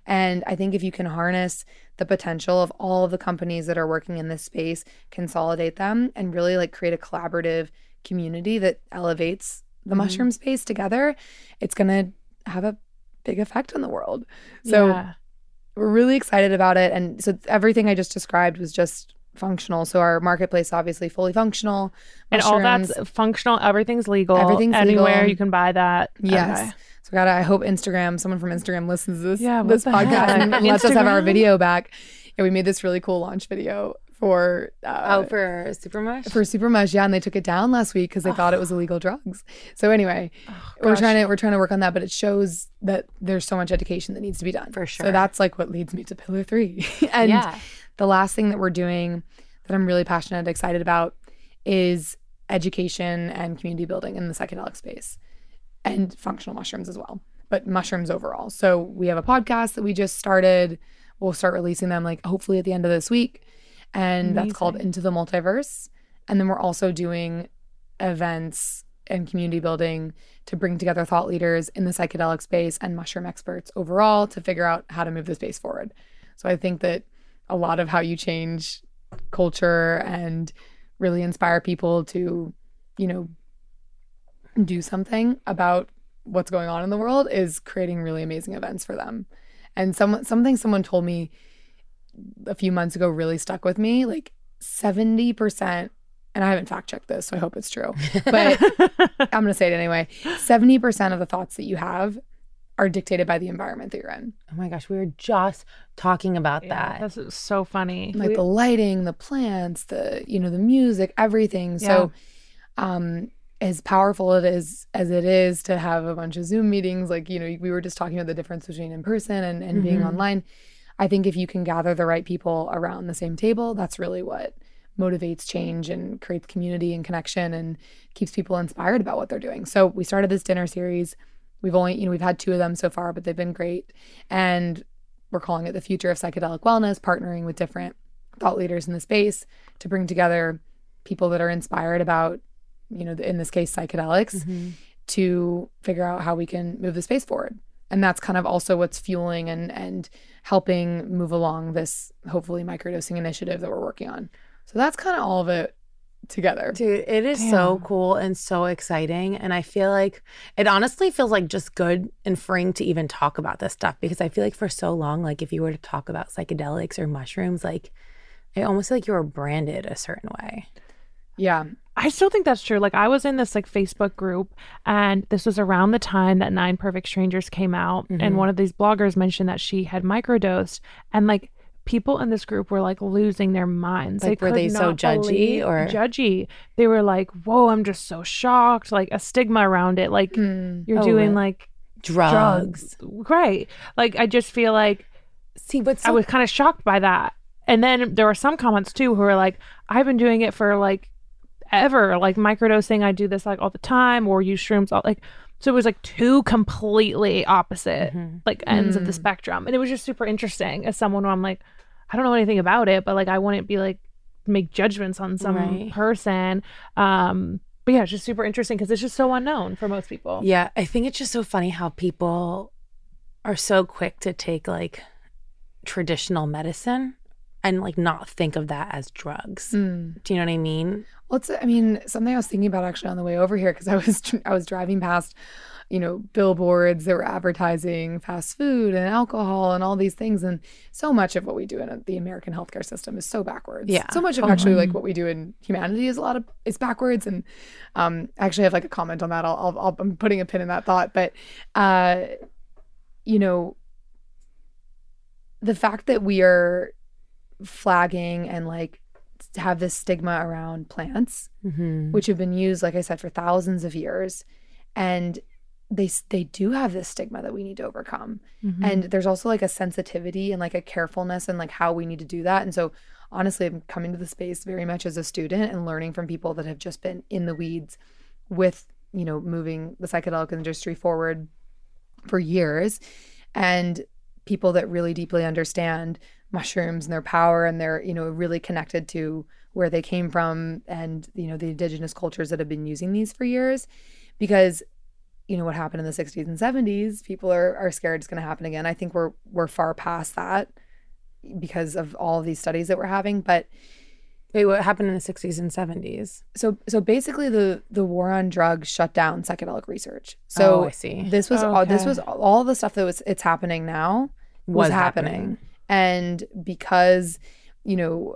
and i think if you can harness the potential of all of the companies that are working in this space consolidate them and really like create a collaborative community that elevates the Mhm. mushroom space together it's going to have a big effect on the world so Yeah. we're really excited about it and so everything i just described was just functional so our marketplace obviously fully functional and all that's functional. Everything's legal. Everything's anywhere legal. you can buy that. yes Okay. so gotta i hope instagram someone from instagram listens to this Yeah, this podcast heck? and lets us have our video back yeah we made this really cool launch video for uh, oh for super mush. for super mush yeah and they took it down last week because they thought it was illegal drugs so anyway we're Oh, trying to we're trying to work on that but it shows that there's so much education that needs to be done For sure. so that's like what leads me to pillar three and yeah. The last thing that we're doing that I'm really passionate and excited about is education and community building in the psychedelic space and functional mushrooms as well, but mushrooms overall. So we have a podcast that we just started. We'll start releasing them like hopefully at the end of this week. And that's called Into the Multiverse. And then we're also doing events and community building to bring together thought leaders in the psychedelic space and mushroom experts overall to figure out how to move the space forward. So I think that a lot of how you change culture and really inspire people to, you know, do something about what's going on in the world is creating really amazing events for them. And some something someone told me a few months ago really stuck with me. Like 70%, and I haven't fact checked this, so I hope it's true. But I'm gonna say it anyway. 70% of the thoughts that you have are dictated by the environment that you're in. Oh my gosh, we were just talking about Yeah, that. that's so funny. like the lighting, the plants, the you know the music, everything. So, um, as powerful it is as it is to have a bunch of Zoom meetings, like you know we were just talking about the difference between in person and and being Mhm. online. I think if you can gather the right people around the same table, that's really what motivates change and creates community and connection and keeps people inspired about what they're doing. So we started this dinner series. We've only, you know, we've had two of them so far, but they've been great. And we're calling it the future of psychedelic wellness, partnering with different thought leaders in the space to bring together people that are inspired about, you know, in this case, psychedelics Mhm. to figure out how we can move the space forward. And that's kind of also what's fueling and and helping move along this hopefully microdosing initiative that we're working on. So that's kind of all of it together. Dude, it is so cool and so exciting. And I feel like it honestly feels like just good and freeing to even talk about this stuff because I feel like for so long, like if you were to talk about psychedelics or mushrooms, like I almost feel like you were branded a certain way. Yeah. I still think that's true. Like I was in this like Facebook group and this was around the time that Nine Perfect Strangers came out and mm-hmm. one of these bloggers mentioned that she had microdosed and like people in this group were like losing their minds. Like, were they so judgy, or- judgy? They were like, "Whoa, I'm just so shocked." Like a stigma around it. Like Hmm. you're Oh, doing like Drugs. drugs. Right. Like I just feel like See, but I was kind of shocked by that. And then there were some comments too who were like, I've been doing it for like ever, like microdosing. I do this like all the time or use shrooms all like so it was like two completely opposite Mm-hmm. like ends Mm. of the spectrum. And it was just super interesting as someone who I'm like, I don't know anything about it, but like I wouldn't be like make judgments on some Right. person. Um but yeah, it's just super interesting because it's just so unknown for most people. yeah, I think it's just so funny how people are so quick to take like traditional medicine and like not think of that as drugs. Hmm. Do you know what I mean? Well, it's, I mean, something I was thinking about actually on the way over here because I was I was driving past, you know, billboards that were advertising fast food and alcohol and all these things, and so much of what we do in the American healthcare system is so backwards. Yeah, so much of actually like what we do in humanity is a lot of is backwards, and um, I actually have like a comment on that. I'll, I'll, I'll I'm putting a pin in that thought, but uh, you know, the fact that we are flagging and like have this stigma around plants Mm-hmm. which have been used like i said for thousands of years. And they they do have this stigma that we need to overcome. And there's also like a sensitivity and like a carefulness and like how we need to do that. And so honestly i'm coming to the space very much as a student and learning from people that have just been in the weeds with you know moving the psychedelic industry forward for years. And people that really deeply understand mushrooms and their power and they're you know really connected to where they came from and you know the indigenous cultures that have been using these for years. Because you know what happened in the 60s and 70s people are are scared it's going to happen again. I think we're we're far past that because of all of these studies that we're having. But Wait, what happened in the 60s and 70s? so so basically the the war on drugs shut down psychedelic research so oh, I see. this was all this Okay. was all the stuff that was it's happening now was, Was happening. happening. and because you know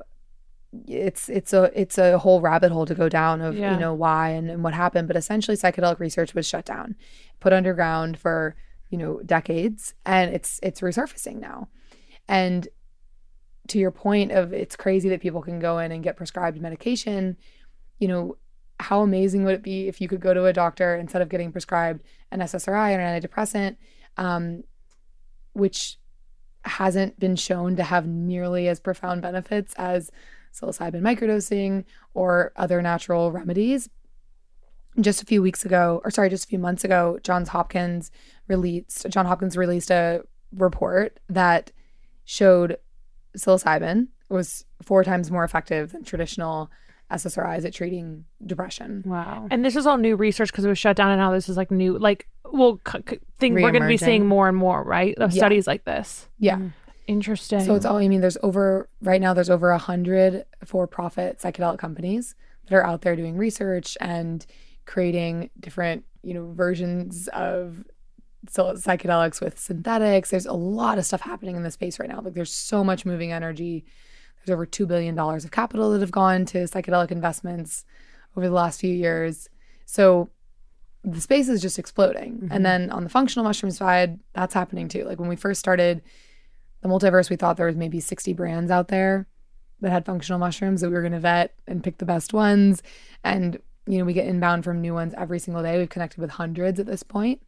it's it's a it's a whole rabbit hole to go down of Yeah. you know why and, and what happened but essentially psychedelic research was shut down put underground for you know decades and it's it's resurfacing now and to your point of it's crazy that people can go in and get prescribed medication you know how amazing would it be if you could go to a doctor instead of getting prescribed an SSRI or an antidepressant, um, which hasn't been shown to have nearly as profound benefits as psilocybin microdosing or other natural remedies. Just a few weeks ago, or sorry, just a few months ago, Johns Hopkins released John Hopkins released a report that showed psilocybin was four times more effective than traditional SSRIs at treating depression. wow. And this is all new research because it was shut down, and now this is like new. Like, well, c- c- think we're going to be seeing more and more, right? Of Yeah. studies like this. Yeah. Mm. Interesting. So it's all, I mean, there's over, right now, there's over a hundred for profit psychedelic companies that are out there doing research and creating different, you know, versions of so psychedelics with synthetics. There's a lot of stuff happening in the space right now. Like there's so much moving energy. There's over $2 billion of capital that have gone to psychedelic investments over the last few years. So the space is just exploding. And mm-hmm. then on the functional mushroom side, that's happening too. Like when we first started, the multiverse, we thought there was maybe 60 brands out there that had functional mushrooms that we were going to vet and pick the best ones. And, you know, we get inbound from new ones every single day. We've connected with hundreds at this point,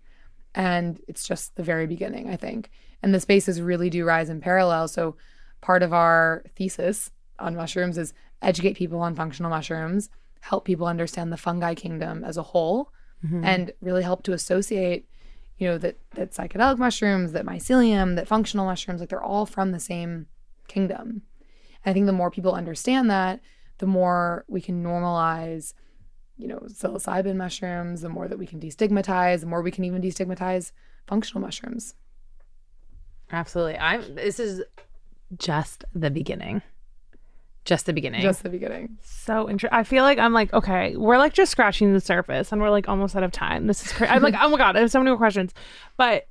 And it's just the very beginning, I think. And the spaces really do rise in parallel. So part of our thesis on mushrooms is educate people on functional mushrooms, help people understand the fungi kingdom as a whole, mm-hmm. and really help to associate you know that that psychedelic mushrooms that mycelium that functional mushrooms like they're all from the same kingdom i think the more people understand that the more we can normalize you know psilocybin mushrooms the more that we can destigmatize the more we can even destigmatize functional mushrooms Absolutely. I'm this is just the beginning. Just the beginning. Just the beginning. So interesting. I feel like I'm like, okay, we're like just scratching the surface and we're like almost out of time. This is crazy. I'm like, oh my God, I have so many more questions. But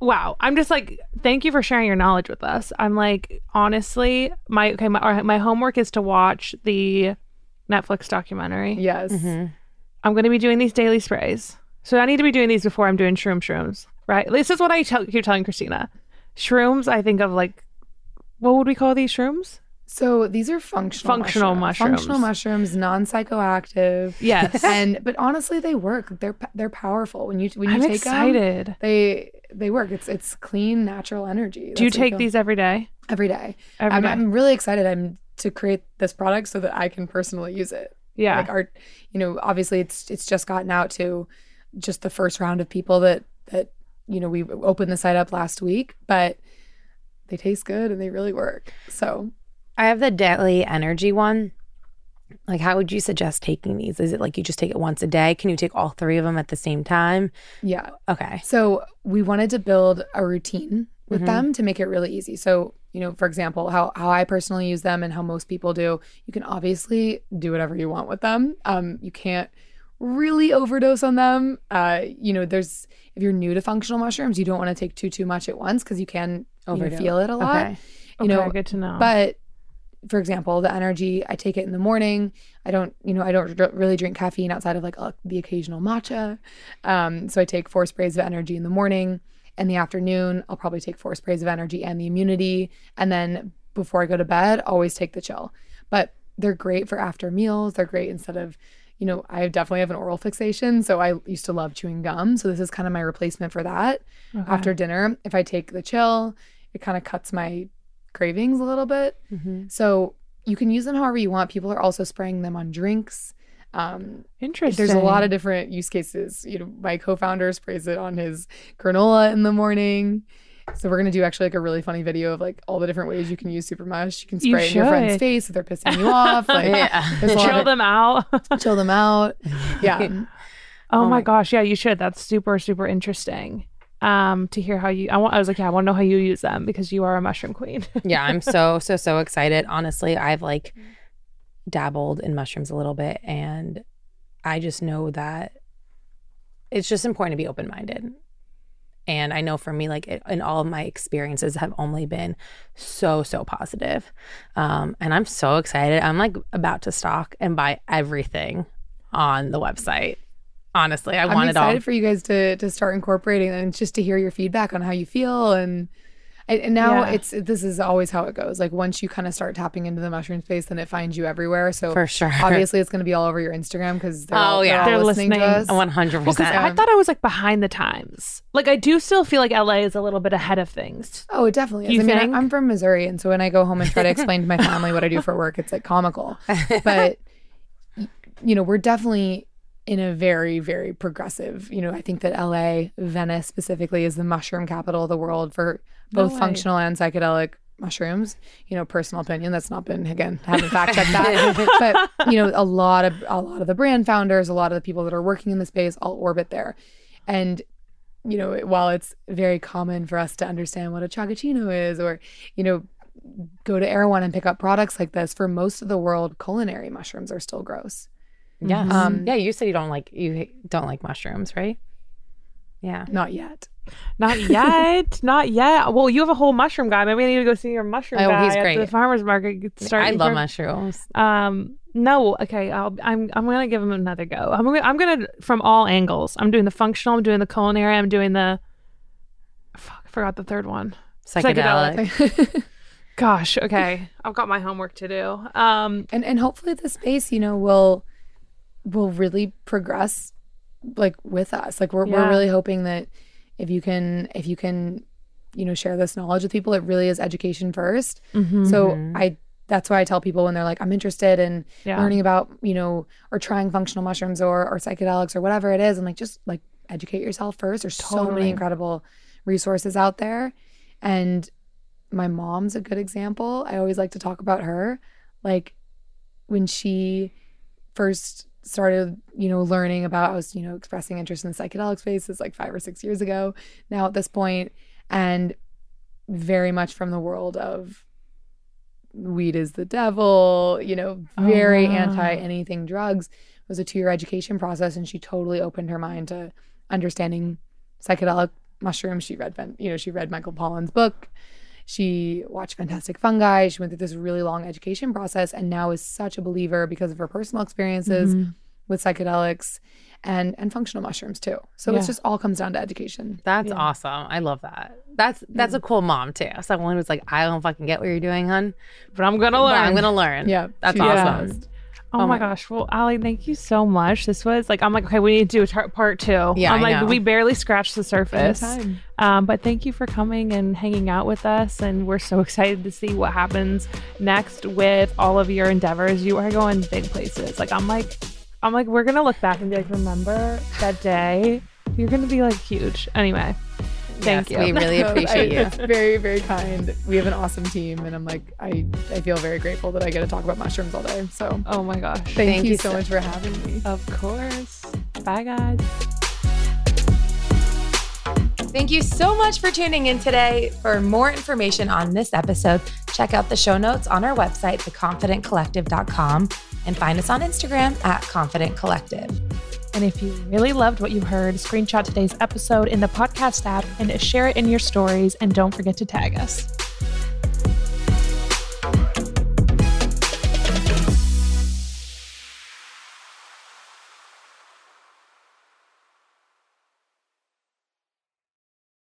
wow, I'm just like, thank you for sharing your knowledge with us. I'm like, honestly, my, okay, my, my homework is to watch the Netflix documentary. Yes. Mm-hmm. I'm going to be doing these daily sprays. So I need to be doing these before I'm doing shroom shrooms, right? This is what I tell, keep telling Christina. Shrooms, I think of like, what would we call these shrooms? So these are functional Functional mushrooms. Functional mushrooms, non-psychoactive. Yes. and but honestly, they work. They're they're powerful when you when you I'm take them. excited. They they work. It's it's clean, natural energy. Do you take feel- these every day? every day? Every I'm, day? I'm really excited. I'm to create this product so that I can personally use it. yeah. Like our, you know, obviously it's it's just gotten out to just the first round of people that that you know we opened the site up last week, but they taste good and they really work. So I have the daily energy one. Like, how would you suggest taking these? Is it like you just take it once a day? Can you take all three of them at the same time? yeah, Okay. So we wanted to build a routine with Mhm. them to make it really easy. So, you know, for example, how, how I personally use them and how most people do, you can obviously do whatever you want with them. Um, you can't really overdose on them. Uh, you know, there's if you're new to functional mushrooms, you don't want to take too too much at once because you can you know, Overdo it. feel it a lot. Okay. You okay, know, good to know. but for example, the energy, I take it in the morning. I don't, you know, I don't r- really drink caffeine outside of like uh, the occasional matcha. Um, so I take four sprays of energy in the morning. In the afternoon, I'll probably take four sprays of energy and the immunity. And then before I go to bed, always take the chill. But they're great for after meals. They're great instead of, you know, I definitely have an oral fixation. So I used to love chewing gum. So this is kind of my replacement for that Okay. after dinner. If I take the chill, it kind of cuts my cravings a little bit. Mm-hmm. So you can use them however you want. People are also spraying them on drinks. Um, Interesting. there's a lot of different use cases. You know, my co-founder sprays it on his granola in the morning. So we're gonna do actually like a really funny video of like all the different ways you can use super mush. You can You spray it in your friend's face if they're pissing you off. Like Yeah. there's a lot chill of- them out. chill them out. Yeah. oh, Oh my my- gosh, yeah, you should. That's super super interesting. Um, to hear how you, I want, I was like, yeah, I want to know how you use them because you are a mushroom queen. yeah, I'm so so so excited. Honestly, I've like dabbled in mushrooms a little bit and I just know that it's just important to be open-minded. And I know for me like it, and all of my experiences have only been so so positive. Um and I'm so excited. I'm like about to stock and buy everything on the website. Honestly, I I'm want it all. excited for you guys to to start incorporating and just to hear your feedback on how you feel and and and now Yeah. it's this is always how it goes. Like once you kind of start tapping into the mushroom space, then it finds you everywhere. So For sure. obviously it's going to be all over your Instagram because they're Oh, all, yeah. they're, They're listening, to us. listening. One hundred Well, 'cause percent. I thought I was like behind the times. Like I do still feel like LA is a little bit ahead of things. Oh, it definitely is. You I mean, I, I'm from Missouri, and so when I go home and try to explain to my family what I do for work, it's like comical. But you know, we're definitely in a very, very progressive. You know, I think that LA, Venice specifically, is the mushroom capital of the world for both way. functional and psychedelic mushrooms. You know, personal opinion. That's not been again haven't fact checked that, but you know, a lot of a lot of the brand founders, a lot of the people that are working in the space, all orbit there, and you know, while it's very common for us to understand what a chagachino is, or you know, go to Erewhon and pick up products like this, for most of the world, culinary mushrooms are still gross. yeah Um, yeah, you said you don't like you don't like mushrooms, right? Yeah. Not yet. Not yet. Not yet. Well, you have a whole mushroom guy. Maybe I need to go see your mushroom Oh, guy he's at the farmer's market. Get- Start I love for- mushrooms. Um, no, okay. I'll, I'm I'm gonna give him another go. I'm gonna I'm gonna from all angles. I'm doing the functional. I'm doing the culinary. I'm doing the. Fuck, I forgot the third one. Psychedelic. Gosh. Okay, I've got my homework to do. Um, and and hopefully the space, you know, will will really progress like with us. Like we're Yeah. we're really hoping that if you can if you can, you know, share this knowledge with people, it really is education 1st mhm. So Mhm. I that's why I tell people when they're like, I'm interested in yeah. learning about, you know, or trying functional mushrooms or or psychedelics or whatever it is. I'm like, just like educate yourself first. There's so many incredible resources out there. And my mom's a good example. I always like to talk about her. Like when she first started, you know, learning about, I was, you know, expressing interest in the psychedelic space is like five or six years ago now at this point, and very much from the world of weed is the devil, you know, oh, very Oh, wow. anti anything drugs. It was a two year education process, and she totally opened her mind to understanding psychedelic mushrooms. She read, you know, she read Michael Pollan's book. She watched Fantastic Fungi. She went through this really long education process, and now is such a believer because of her personal experiences Mhm. with psychedelics and and functional mushrooms too. So Yeah. it's just all comes down to education. That's Yeah. awesome. I love that. That's that's a cool mom too. Someone who's like, I don't fucking get what you're doing, hun. But I'm gonna But learn. I'm gonna learn. Yeah, That's she's the awesome. best. Oh, Oh my my- gosh. Well, Allie, thank you so much. This was like, I'm like, okay, we need to do a tar- part two. Yeah, I'm I like, know. we barely scratched the surface. Anytime. Um, but thank you for coming and hanging out with us. And we're so excited to see what happens next with all of your endeavors. You are going big places. Like, I'm like, I'm like, we're going to look back and be like, remember that day? You're going to be like huge. Anyway, thank Yes, you. We really I- appreciate you. It's very, very kind. We have an awesome team, and I'm like, I, I feel very grateful that I get to talk about mushrooms all day. So oh my gosh. thank, Thank you, you so so- much for having me. Of course. Bye, guys. Thank you so much for tuning in today. For more information on this episode, check out the show notes on our website, theconfidentcollective.com, and find us on Instagram at Confident Collective. And if you really loved what you heard, screenshot today's episode in the podcast app and share it in your stories. And don't forget to tag us.